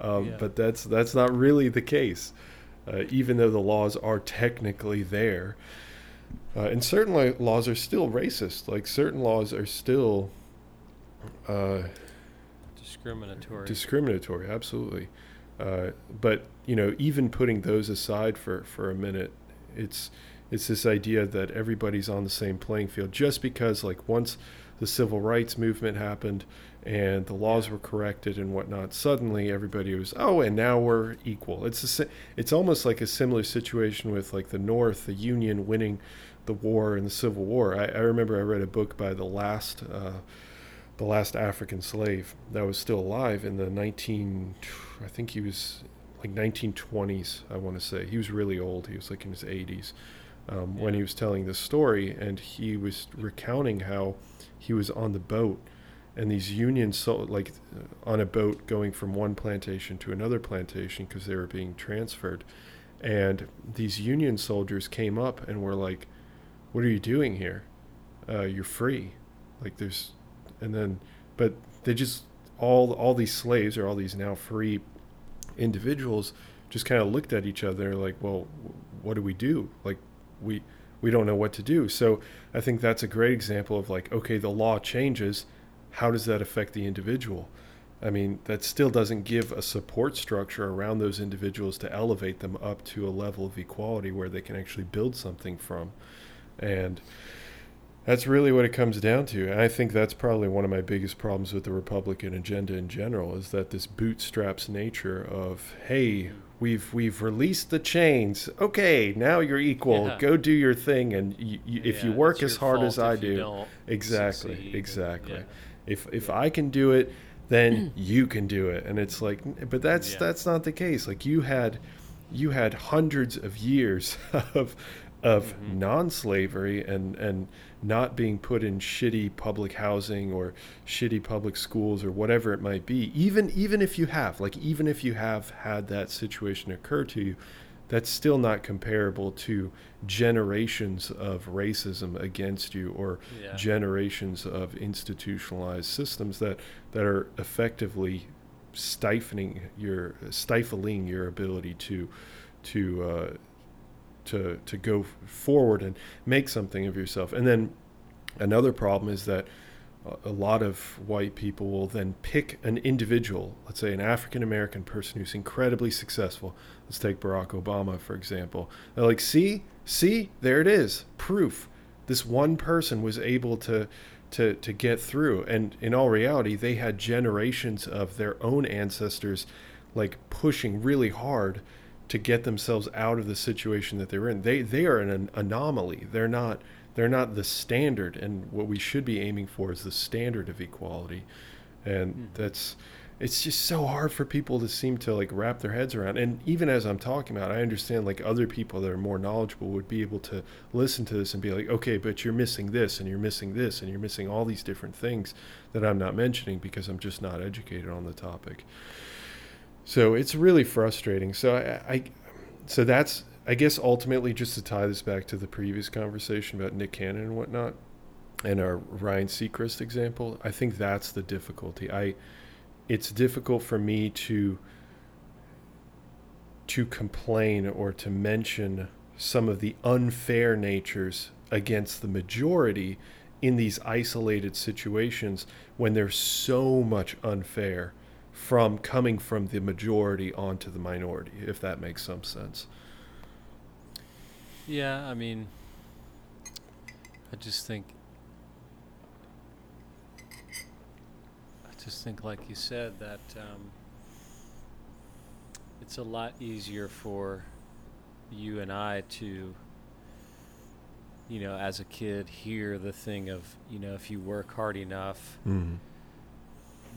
Um, Yeah. But that's that's not really the case. Uh, even though the laws are technically there, uh, and certain li- laws are still racist. Like certain laws are still uh, discriminatory. discriminatory, absolutely. Uh, but you know, even putting those aside for for a minute, it's it's this idea that everybody's on the same playing field. Just because, like, once the civil rights movement happened and the laws were corrected and whatnot, suddenly everybody was, oh, and now we're equal. It's a, it's almost like a similar situation with like the North, the Union winning the war and the Civil War. I, I remember I read a book by the last. Uh, the last African slave that was still alive in the 19 I think he was like 1920s I want to say he was really old he was like in his 80s um, when he was telling this story and he was recounting how he was on the boat and these union so like uh, on a boat going from one plantation to another plantation because they were being transferred and these union soldiers came up and were like what are you doing here? Uh, you're free. Like there's and then but they just all all these slaves or all these now free individuals just kind of looked at each other like well what do we do? Like we we don't know what to do. So i think that's a great example of like okay the law changes. How does that affect the individual? I mean that still doesn't give a support structure around those individuals to elevate them up to a level of equality where they can actually build something from and that's really what it comes down to. And I think that's probably one of my biggest problems with the Republican agenda in general is that this bootstraps nature of, hey, we've we've released the chains. Okay, now you're equal. Yeah. Go do your thing and you, you, if you work as hard as I do, exactly, succeed, exactly. yeah. If if I can do it, then [CLEARS THROAT] you can do it. And it's like but that's Yeah. that's not the case. Like you had you had hundreds of years [LAUGHS] of of Mhm. non-slavery and and not being put in shitty public housing or shitty public schools or whatever it might be even even if you have like even if you have had that situation occur to you that's still not comparable to generations of racism against you or Yeah. generations of institutionalized systems that that are effectively stifling your stifling your ability to to uh, to to go forward and make something of yourself. And then another problem is that a- lot of white people will then pick an individual, let's say an African American person who's incredibly successful. Let's take Barack Obama for example. They're like, "See? See? There it is. Proof. This one person was able to to to get through." And in all reality, they had generations of their own ancestors like pushing really hard to get themselves out of the situation that they're in. They they are an anomaly. They're not they're not the standard and what we should be aiming for is the standard of equality. And Mhm. that's it's just so hard for people to seem to like wrap their heads around. And even as I'm talking about, I understand like other people that are more knowledgeable would be able to listen to this and be like, "Okay, but you're missing this and you're missing this and you're missing all these different things that I'm not mentioning because I'm just not educated on the topic." So it's really frustrating. So I, I so that's I guess ultimately just to tie this back to the previous conversation about Nick Cannon and whatnot, and our Ryan Seacrest example. I think that's the difficulty. I it's difficult for me to to complain or to mention some of the unfair natures against the majority in these isolated situations when there's so much unfair from coming from the majority onto the minority, if that makes some sense. Yeah, I mean, I just think, I just think, like you said, that um, it's a lot easier for you and I to, you know, as a kid, hear the thing of, you know, if you work hard enough, Mm-hmm.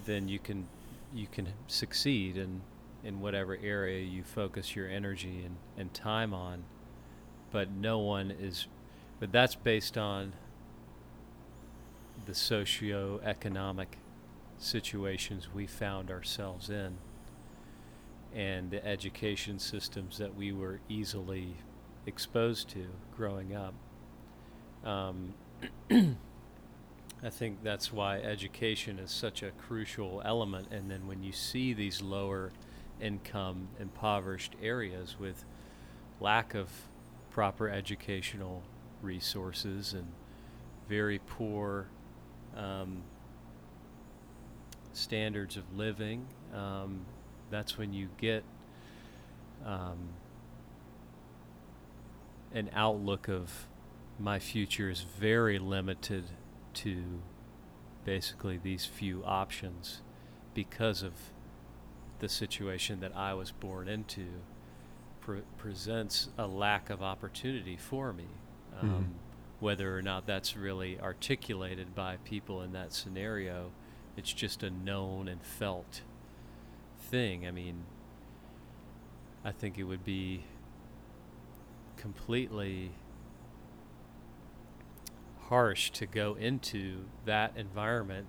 then you can, you can succeed in, in whatever area you focus your energy and, and time on but no one is but that's based on the socio-economic situations we found ourselves in and the education systems that we were easily exposed to growing up. Um, [CLEARS THROAT] I think that's why education is such a crucial element and then when you see these lower income impoverished areas with lack of proper educational resources and very poor um, standards of living. Um, that's when you get um, an outlook of my future is very limited to basically these few options because of the situation that I was born into pre- presents a lack of opportunity for me. Um, Mhm. Whether or not that's really articulated by people in that scenario, it's just a known and felt thing. I mean, I think it would be completely harsh to go into that environment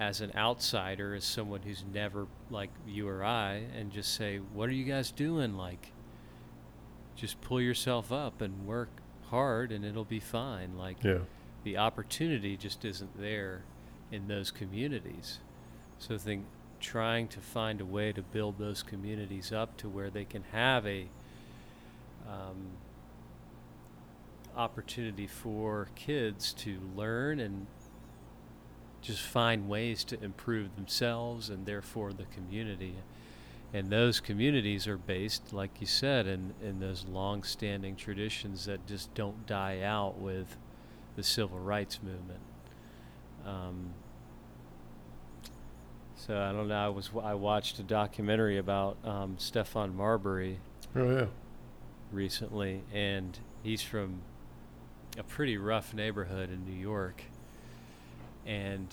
as an outsider, as someone who's never like you or I, and just say, "What are you guys doing?" Like, just pull yourself up and work hard, and it'll be fine. Like, Yeah. the opportunity just isn't there in those communities. So I think trying to find a way to build those communities up to where they can have a um, opportunity for kids to learn and just find ways to improve themselves and therefore the community. And those communities are based, like you said, in, in those long standing traditions that just don't die out with the civil rights movement. Um, so I don't know. I was I watched a documentary about um, Stephon Marbury Oh yeah. recently, and he's from a pretty rough neighborhood in New York. And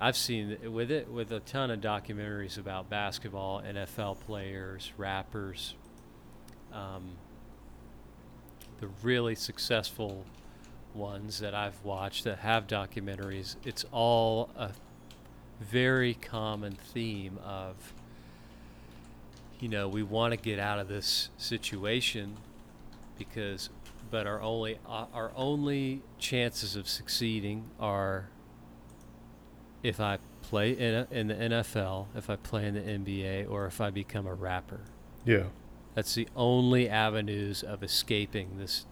I've seen with it with a ton of documentaries about basketball, NFL players, rappers, um, the really successful ones that I've watched that have documentaries. It's all a very common theme of you know we want to get out of this situation because but our only uh, our only chances of succeeding are if I play in, a, in the NFL, if I play in the NBA, or if I become a rapper. Yeah. That's the only avenues of escaping this.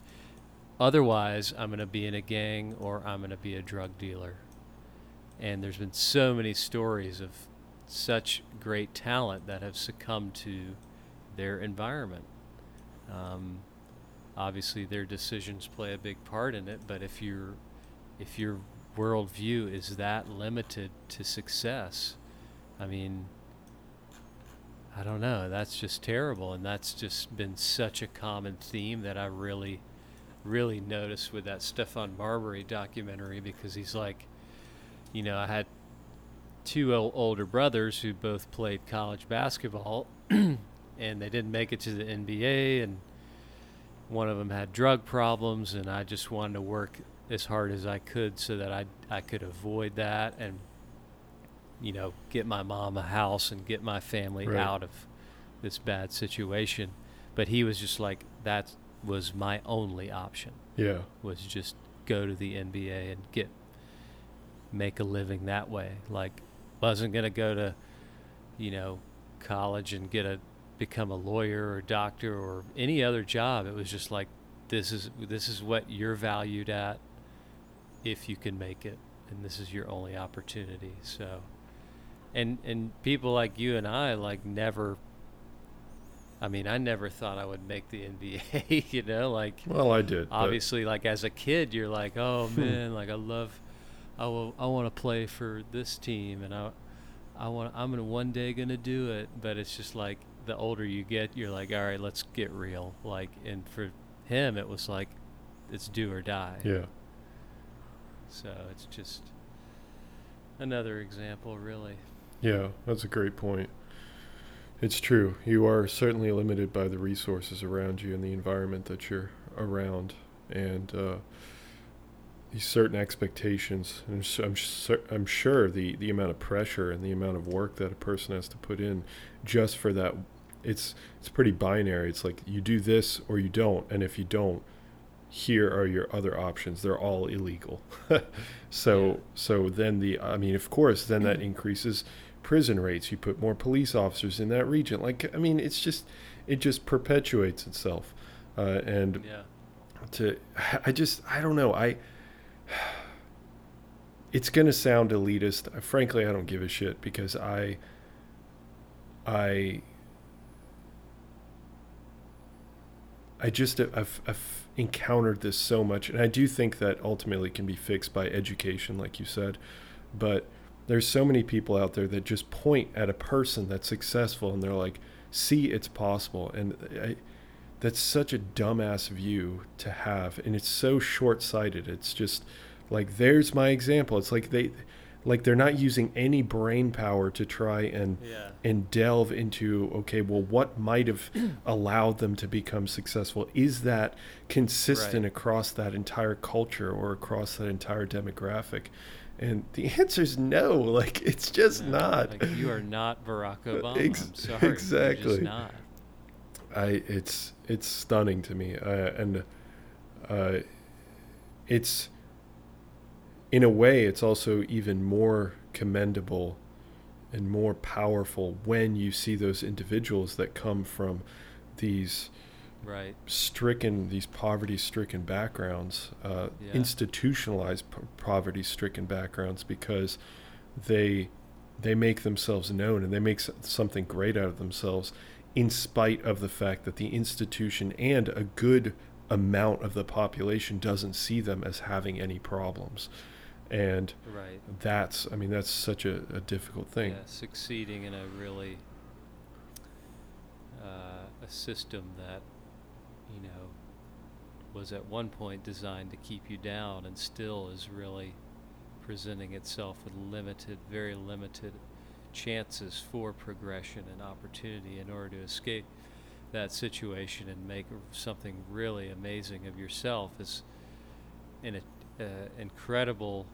Otherwise, I'm going to be in a gang or I'm going to be a drug dealer. And there's been so many stories of such great talent that have succumbed to their environment. Um, obviously, their decisions play a big part in it, but if you're if your worldview is that limited to success, I mean, I don't know. That's just terrible, and that's just been such a common theme that I really, really noticed with that Stephon Marbury documentary because he's like, you know, I had two ol- older brothers who both played college basketball, [CLEARS THROAT] and they didn't make it to the NBA, and one of them had drug problems, and I just wanted to work as hard as I could so that I I could avoid that and you know get my mom a house and get my family Right. out of this bad situation. But he was just like that was my only option Yeah. was just go to the NBA and get make a living that way. Like wasn't gonna go to you know college and get a become a lawyer or doctor or any other job. It was just like this is this is what you're valued at if you can make it and this is your only opportunity. So and and people like you and I like never I mean, I never thought I would make the [LAUGHS] NBA, you know, like Well, I did. obviously like as a kid you're like oh Hmm. man like i love i will i want to play for this team and i i want i'm gonna one day gonna do it but it's just like the older you get you're like all right let's get real like and for him it was like it's do or die Yeah. so it's just another example really Yeah, that's a great point. It's true. You are certainly limited by the resources around you and the environment that you're around, and uh, these certain expectations. I'm I'm sure the the amount of pressure and the amount of work that a person has to put in just for that. It's it's pretty binary. It's like you do this or you don't, and if you don't, here are your other options. They're all illegal. [LAUGHS] so Yeah. so then the I mean, of course, then that [CLEARS THROAT] increases prison rates. You put more police officers in that region. Like I mean, it's just it just perpetuates itself. Uh, and yeah to [SIGHS] I just I don't know I [SIGHS] it's going to sound elitist. Frankly, I don't give a shit because I I I just I've, I've encountered this so much, and I do think that ultimately can be fixed by education, like you said. But there's so many people out there that just point at a person that's successful, and they're like, "See, it's possible," and I, that's such a dumbass view to have, and it's so short-sighted. It's just like, there's my example. It's like they like they're not using any brain power to try and Yeah. and delve into okay well what might have [CLEARS THROAT] allowed them to become successful is that consistent Right. across that entire culture or across that entire demographic and the [LAUGHS] answer is no like it's just No, not Like you are not Barack [LAUGHS] Obama. Ex- I'm sorry. Exactly. just not. I it's it's stunning to me, uh, and uh, it's in a way it's also even more commendable and more powerful when you see those individuals that come from these Right. stricken these poverty stricken backgrounds uh, Yeah. institutionalized p- poverty stricken backgrounds because they they make themselves known and they make something great out of themselves in spite of the fact that the institution and a good amount of the population doesn't see them as having any problems and Right. that's i mean that's such a, a difficult thing Yeah, succeeding in a really uh, a system that you know was at one point designed to keep you down and still is really presenting itself with limited, very limited chances for progression and opportunity in order to escape that situation and make something really amazing of yourself is an uh, incredible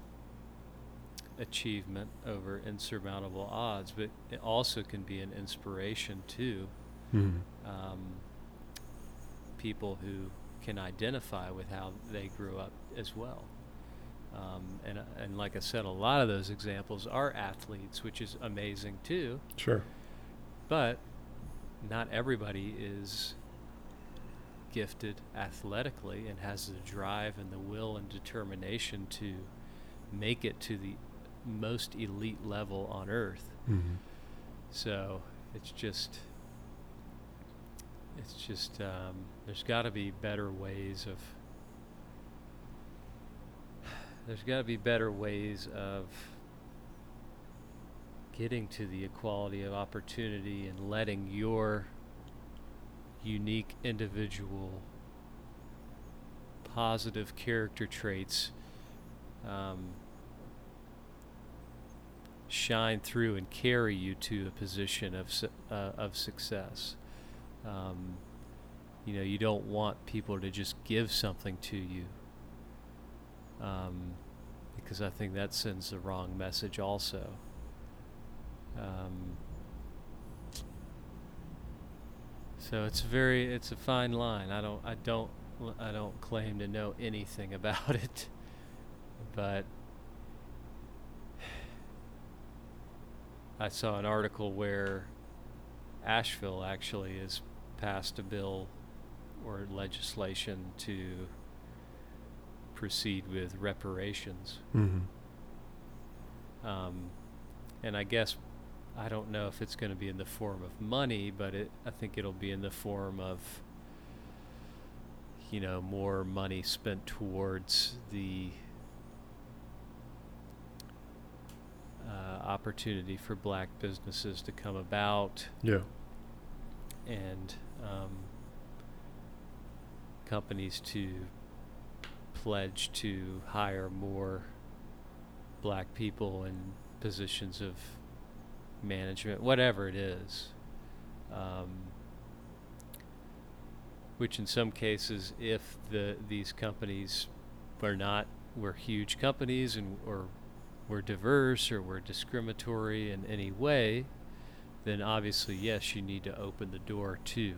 achievement over insurmountable odds, but it also can be an inspiration to Mhm. um, people who can identify with how they grew up as well. Um, and, and like I said, a lot of those examples are athletes, which is amazing too. sure But not everybody is gifted athletically and has the drive and the will and determination to make it to the most elite level on earth. Mhm. So it's just, it's just, um, there's got to be better ways of, there's got to be better ways of getting to the equality of opportunity and letting your unique individual positive character traits um, shine through and carry you to a position of uh, of success. Um, you know, you don't want people to just give something to you, um, because I think that sends the wrong message. Also, um, so it's very it's a fine line. I don't I don't I don't claim to know anything [LAUGHS] about it, but I saw an article where Asheville actually has passed a bill or legislation to proceed with reparations. Mhm. Um, and I guess I don't know if it's going to be in the form of money, but it I think it'll be in the form of you know more money spent towards the uh, opportunity for black businesses to come about yeah and um, companies to pledge to hire more black people in positions of management, whatever it is. Um, which in some cases, if the these companies were not were huge companies and or were diverse or we're discriminatory in any way, then obviously yes, you need to open the door to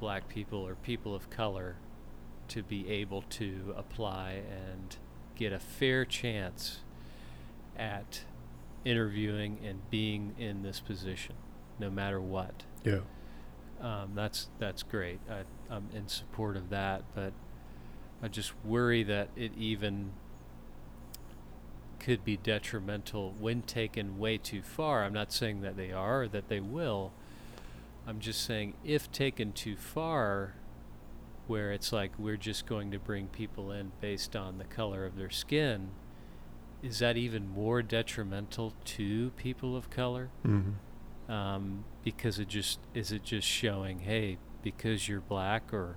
black people or people of color to be able to apply and get a fair chance at interviewing and being in this position, no matter what. yeah Um, that's that's great. I, I'm in support of that, but I just worry that it even could be detrimental when taken way too far. I'm not saying that they are or that they will. I'm just saying if taken too far, where it's like we're just going to bring people in based on the color of their skin, is that even more detrimental to people of color? Mm-hmm. Um, because it just is it just showing, hey, because you're black or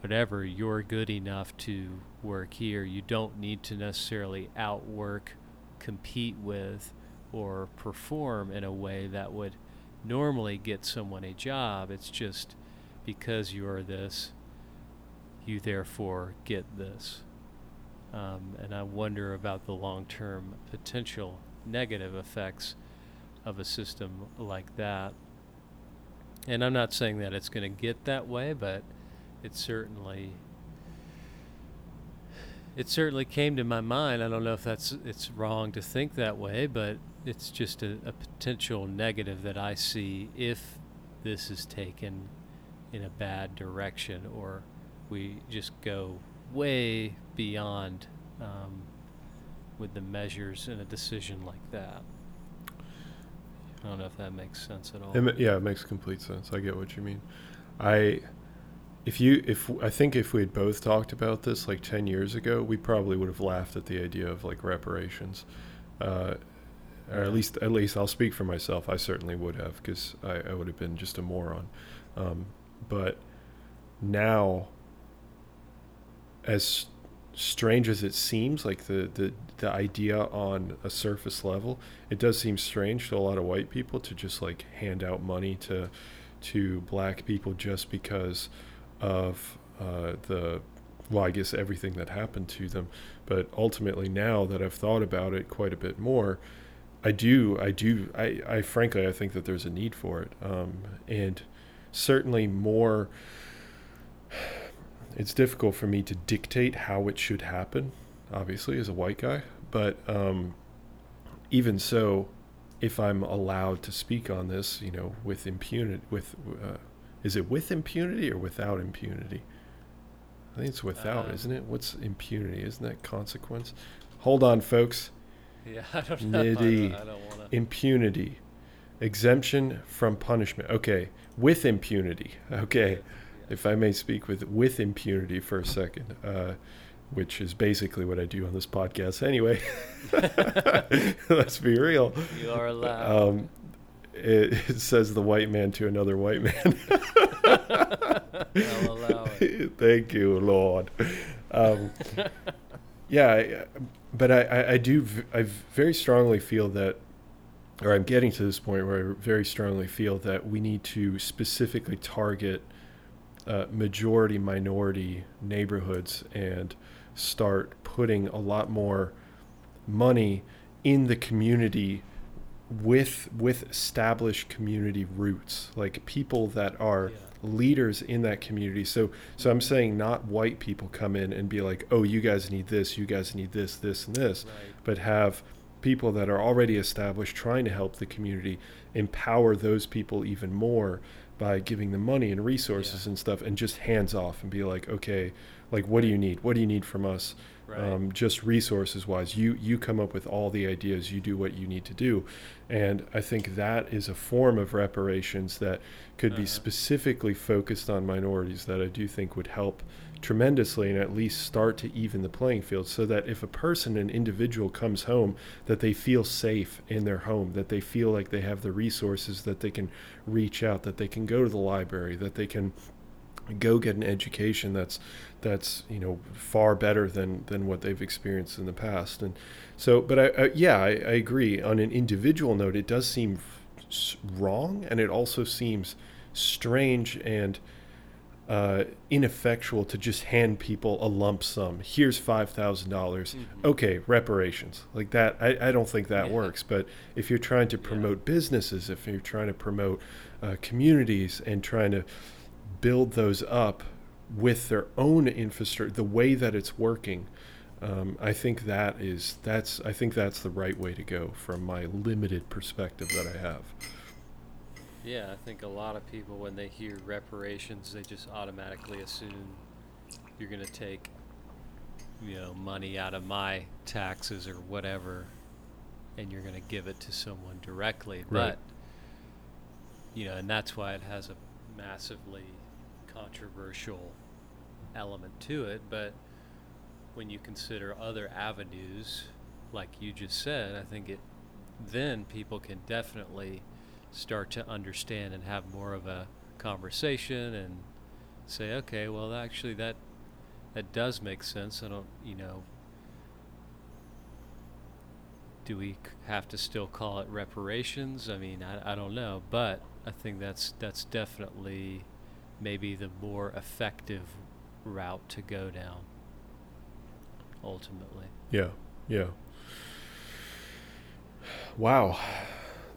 whatever, you're good enough to work here. You don't need to necessarily outwork, compete with, or perform in a way that would normally get someone a job. It's just because you are this, you therefore get this. Um, and I wonder about the long term potential negative effects of a system like that. And I'm not saying that it's going to get that way, but it certainly it certainly came to my mind. I don't know if that's it's wrong to think that way, but it's just a, a potential negative that I see if this is taken in a bad direction or we just go way beyond um, with the measures in a decision like that. I don't know if that makes sense at all. It, yeah, it makes complete sense. I get what you mean. I, if you, if I think if we had both talked about this like ten years ago, we probably would have laughed at the idea of like reparations, uh, or at least at least I'll speak for myself. I certainly would have because I, I would have been just a moron. Um, but now, as strange as it seems, like the, the the idea on a surface level, it does seem strange to a lot of white people to just like hand out money to to black people just because of uh, the well, I guess everything that happened to them. But ultimately, now that I've thought about it quite a bit more, I do, I do, I, I frankly, I think that there's a need for it, um, and certainly more. It's difficult for me to dictate how it should happen, obviously, as a white guy. But um, even so, if I'm allowed to speak on this, you know, with impunity, with uh, is it with impunity or without impunity? I think it's without, Uh, isn't it? What's impunity? Isn't that consequence? Hold on, folks. Yeah, [LAUGHS] I don't know. I Nitty. don't, I don't want to. Impunity, exemption from punishment. Okay, with impunity. [LAUGHS] Okay, if I may speak with with impunity for a second, uh, which is basically what I do on this podcast anyway. [LAUGHS] Let's be real. You are allowed. Um, it, [LAUGHS] it says the white man to another white man. [LAUGHS] I'll allow it. Thank you, Lord. Um, yeah, but I, I, I do, I very strongly feel that, or I'm getting to this point where I very strongly feel that we need to specifically target uh, majority minority neighborhoods and start putting a lot more money in the community with with established community roots like people that are Yeah. leaders in that community so so i'm saying not white people come in and be like oh you guys need this you guys need this this and this Right. but have people that are already established trying to help the community empower those people even more by giving them money and resources Yeah. and stuff and just hands off and be like okay like what do you need what do you need from us Right. um, just resources wise you you come up with all the ideas you do what you need to do and i think that is a form of reparations that could be Uh-huh. specifically focused on minorities that i do think would help tremendously and at least start to even the playing field so that if a person an individual comes home that they feel safe in their home that they feel like they have the resources that they can reach out that they can go to the library that they can go get an education that's that's you know far better than than what they've experienced in the past and so but I, I yeah I, I agree on an individual note it does seem wrong and it also seems strange and uh, ineffectual to just hand people a lump sum. Here's five thousand dollars. Mhm. Okay, reparations like that. I, I don't think that Yeah. works. But if you're trying to Yeah. promote businesses, if you're trying to promote uh, communities and trying to build those up with their own infrastructure, the way that it's working, um, I think that is that's I think that's the right way to go from my limited perspective that I have. Yeah, I think a lot of people, when they hear reparations, they just automatically assume you're going to take you know money out of my taxes or whatever and you're going to give it to someone directly Right. but you know and that's why it has a massively controversial element to it but when you consider other avenues like you just said i think it then people can definitely start to understand and have more of a conversation and say okay well actually that that does make sense. I don't you know do we have to still call it reparations? I mean i, I don't know but i think that's that's definitely maybe the more effective route to go down ultimately Yeah, yeah. Wow,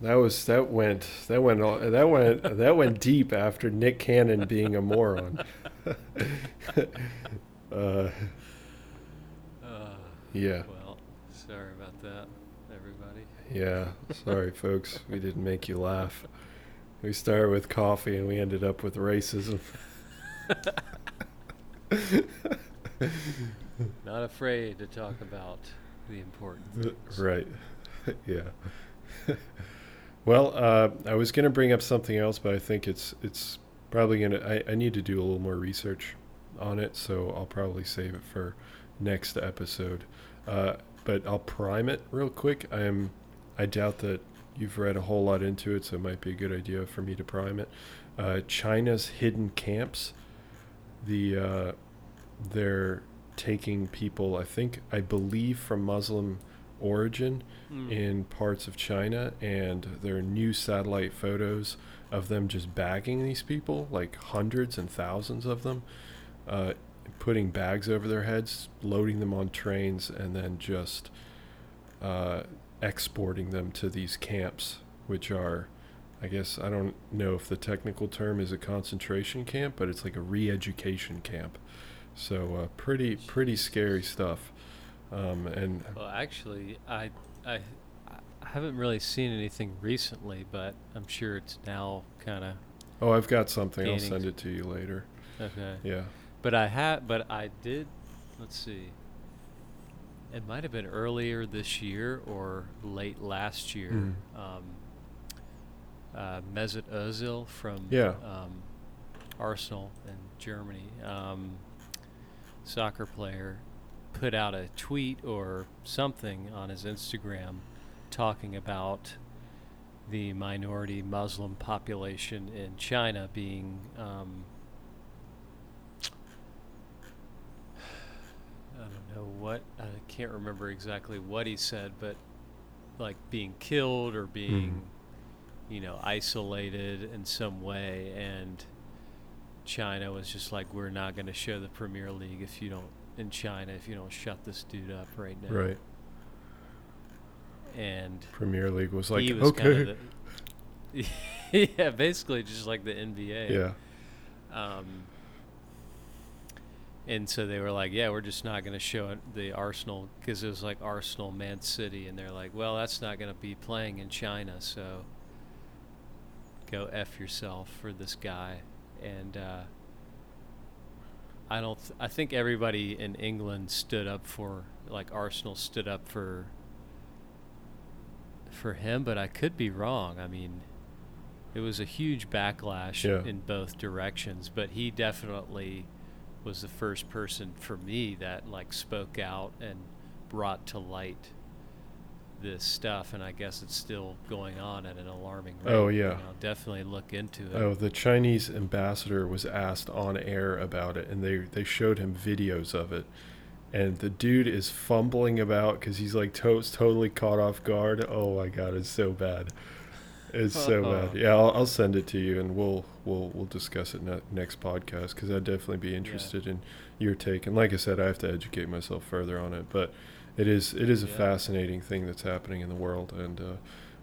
that was that went that went that went that went deep after Nick Cannon being a moron. [LAUGHS] uh, uh, yeah, well sorry about that everybody yeah. Sorry, folks, we didn't make you laugh. We started with coffee and we ended up with racism. [LAUGHS] not afraid to talk about the important things. Right. [LAUGHS] yeah. [LAUGHS] well, uh, I was going to bring up something else, but I think it's it's probably going to. I I need to do a little more research on it, so I'll probably save it for next episode. Uh, but I'll prime it real quick. I am. I doubt that you've read a whole lot into it, so it might be a good idea for me to prime it. Uh, China's hidden camps. The uh, they're taking people. I think I believe from Muslim origin Mm. in parts of China, and there are new satellite photos of them just bagging these people, like hundreds and thousands of them, uh, putting bags over their heads, loading them on trains, and then just uh, exporting them to these camps, which are, I guess, I don't know if the technical term is a concentration camp, but it's like a re-education camp. So uh, pretty pretty scary stuff. Um, and Well, actually, I, I, I haven't really seen anything recently, but I'm sure it's now kind of oh, I've got something. I'll send it to you later. okay. Yeah. But I had, but I did. Let's see. It might have been earlier this year or late last year. Mm. Um, uh, Mesut Ozil from Yeah. um, Arsenal in Germany, um, soccer player, put out a tweet or something on his Instagram talking about the minority Muslim population in China being um, I don't know what I can't remember exactly what he said, but like being killed or being, you know, isolated in some way, and China was just like, we're not going to show the Premier League if you don't in China if you don't shut this dude up right now. Right. And Premier League was like, he was okay. the, [LAUGHS] yeah, basically just like the NBA. yeah. Um, and so they were like, "Yeah, we're just not going to show it, the Arsenal because it was like Arsenal, Man City, and they're like, well, that's not going to be playing in China, so go f yourself for this guy." And uh, I don't. Th- I think everybody in England stood up for, like Arsenal stood up for for him, but I could be wrong. I mean, it was a huge backlash Yeah. in both directions, but he definitely was the first person for me that like spoke out and brought to light this stuff and I guess it's still going on at an alarming rate. Oh, yeah. I'll definitely look into it. Oh, the Chinese ambassador was asked on air about it, and they they showed him videos of it, and the dude is fumbling about because he's like to- totally caught off guard. Oh my god, it's so bad. It's so [LAUGHS] bad. Yeah, I'll, I'll send it to you, and we'll we'll we'll discuss it ne- next podcast because I'd definitely be interested in your take. And like I said, I have to educate myself further on it, but it is it is a Yeah. fascinating thing that's happening in the world, and uh,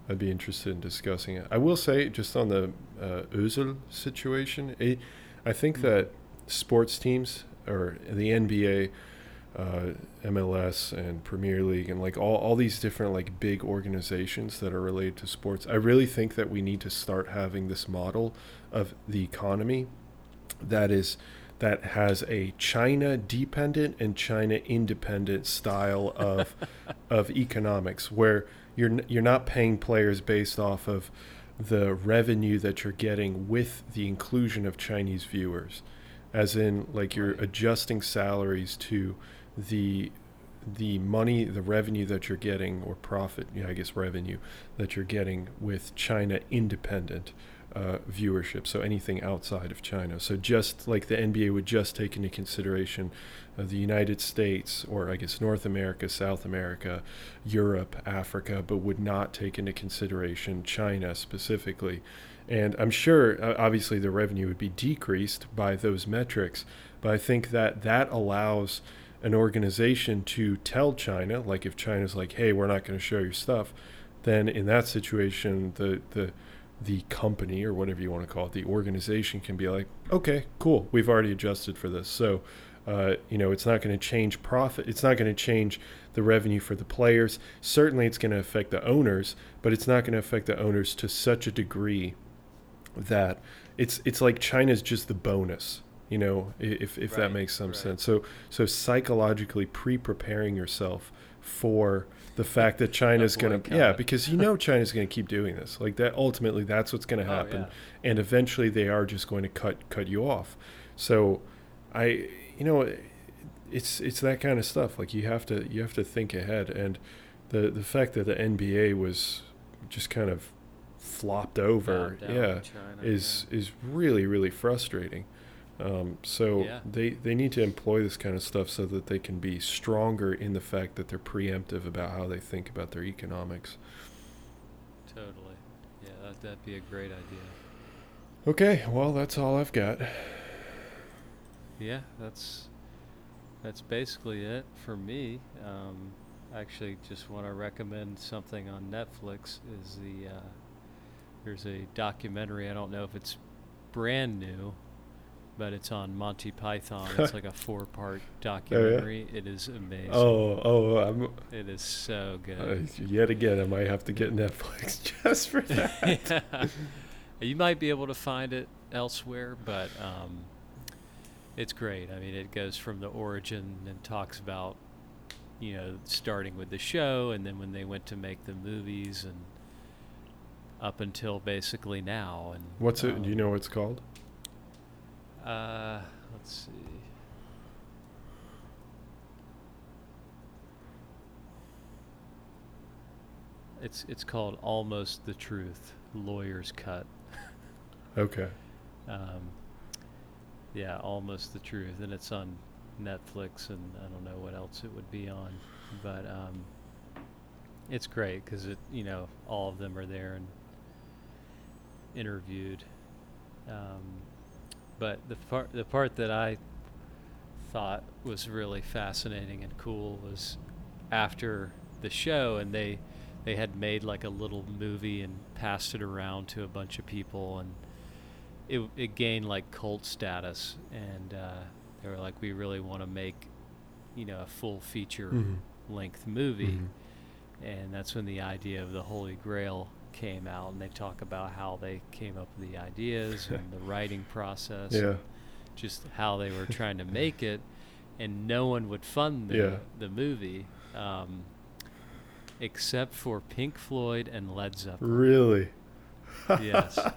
I'd be interested in discussing it. I will say, just on the uh, Özil situation, it, I think Mm. that sports teams or the NBA, uh, MLS, and Premier League, and like all, all these different like big organizations that are related to sports, I really think that we need to start having this model of the economy that is that has a China dependent and China independent style of [LAUGHS] of economics where you're you're not paying players based off of the revenue that you're getting with the inclusion of Chinese viewers. As in like you're adjusting salaries to the the money the revenue that you're getting or profit yeah, I guess revenue that you're getting with China independent uh, viewership, so anything outside of China. So just like the NBA would just take into consideration uh, the United States, or I guess North America, South America, Europe, Africa, but would not take into consideration China specifically. And I'm sure, uh, obviously, the revenue would be decreased by those metrics, but I think that that allows an organization to tell China, like if China's like, "Hey, we're not going to show your stuff," then in that situation, the the the company or whatever you want to call it, the organization can be like, okay, cool, we've already adjusted for this. So, uh, you know, it's not going to change profit. It's not going to change the revenue for the players. Certainly, it's going to affect the owners, but it's not going to affect the owners to such a degree that it's it's like China's just the bonus. You know, if if Right, that makes some right. sense. So so psychologically pre-preparing yourself for the fact that China's going to yeah because you know China's going to keep doing this. Like that ultimately that's what's going to Oh, happen. yeah. and eventually they are just going to cut cut you off. So I you know it's it's that kind of stuff. Like you have to you have to think ahead. And the the fact that the NBA was just kind of flopped over down yeah China, is is really really frustrating um, so Yeah. they they need to employ this kind of stuff so that they can be stronger in the fact that they're preemptive about how they think about their economics. Totally. Yeah, that, that'd be a great idea. Okay, well that's all I've got. Yeah, that's that's basically it for me. Um, actually, just want to recommend something on Netflix. Is the uh, there's a documentary. I don't know if it's brand new, but it's on Monty Python. [LAUGHS] It's like a four-part documentary. It is amazing. Oh, oh, I'm It is so uh, good. yet again. I might have to get Netflix [LAUGHS] just for [LAUGHS] that. Yeah. you might be able to find it elsewhere, but um, it's great. I mean, it goes from the origin and talks about, you know, starting with the show and then when they went to make the movies and up until basically now. And What's it? Do you um, know what it's called? Uh, let's see. It's it's called Almost the Truth, Lawyer's Cut. [LAUGHS] Okay. Um, yeah, almost the truth, and it's on Netflix, and I don't know what else it would be on, but um, it's great because it, you know, all of them are there and interviewed. Um, but the part, the part that I thought was really fascinating and cool was after the show, and they they had made like a little movie and passed it around to a bunch of people and it, it gained like cult status and uh, they were like we really want to make you know a full feature Mhm. length movie Mhm. and that's when the idea of the holy grail came out and they talk about how they came up with the ideas and the [LAUGHS] writing process Yeah. and just how they were trying to make it and no one would fund the, Yeah. the movie um, except for pink floyd and led zeppelin Really? yes. [LAUGHS]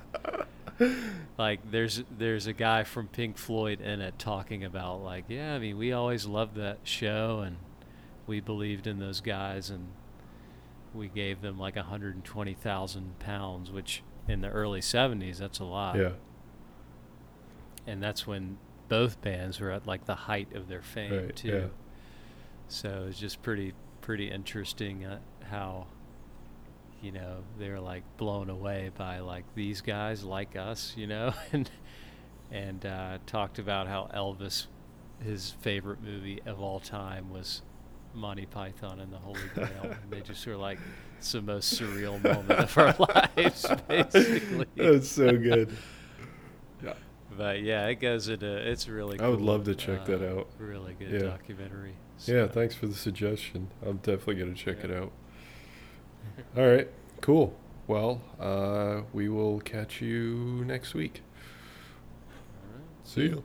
Like there's there's a guy from Pink Floyd in it talking about like, yeah, I mean, we always loved that show and we believed in those guys and we gave them like 120,000 pounds, which in the early 70s that's a lot. Yeah. And that's when both bands were at like the height of their fame Right, too. yeah. So it's just pretty pretty interesting uh, how you know they're like blown away by like these guys like us, you know, [LAUGHS] and and uh, talked about how Elvis, his favorite movie of all time was Monty Python and the Holy Grail. and they just were like, it's the most surreal moment of our [LAUGHS] lives, [LAUGHS] basically. That's so good. Yeah. But yeah, it goes into it's really. I would love to check that uh, out. Really good Yeah. documentary. Yeah, thanks for the suggestion. I'm definitely going to check Yeah. it out. All right, cool. Well, uh, we will catch you next week. All right. See you.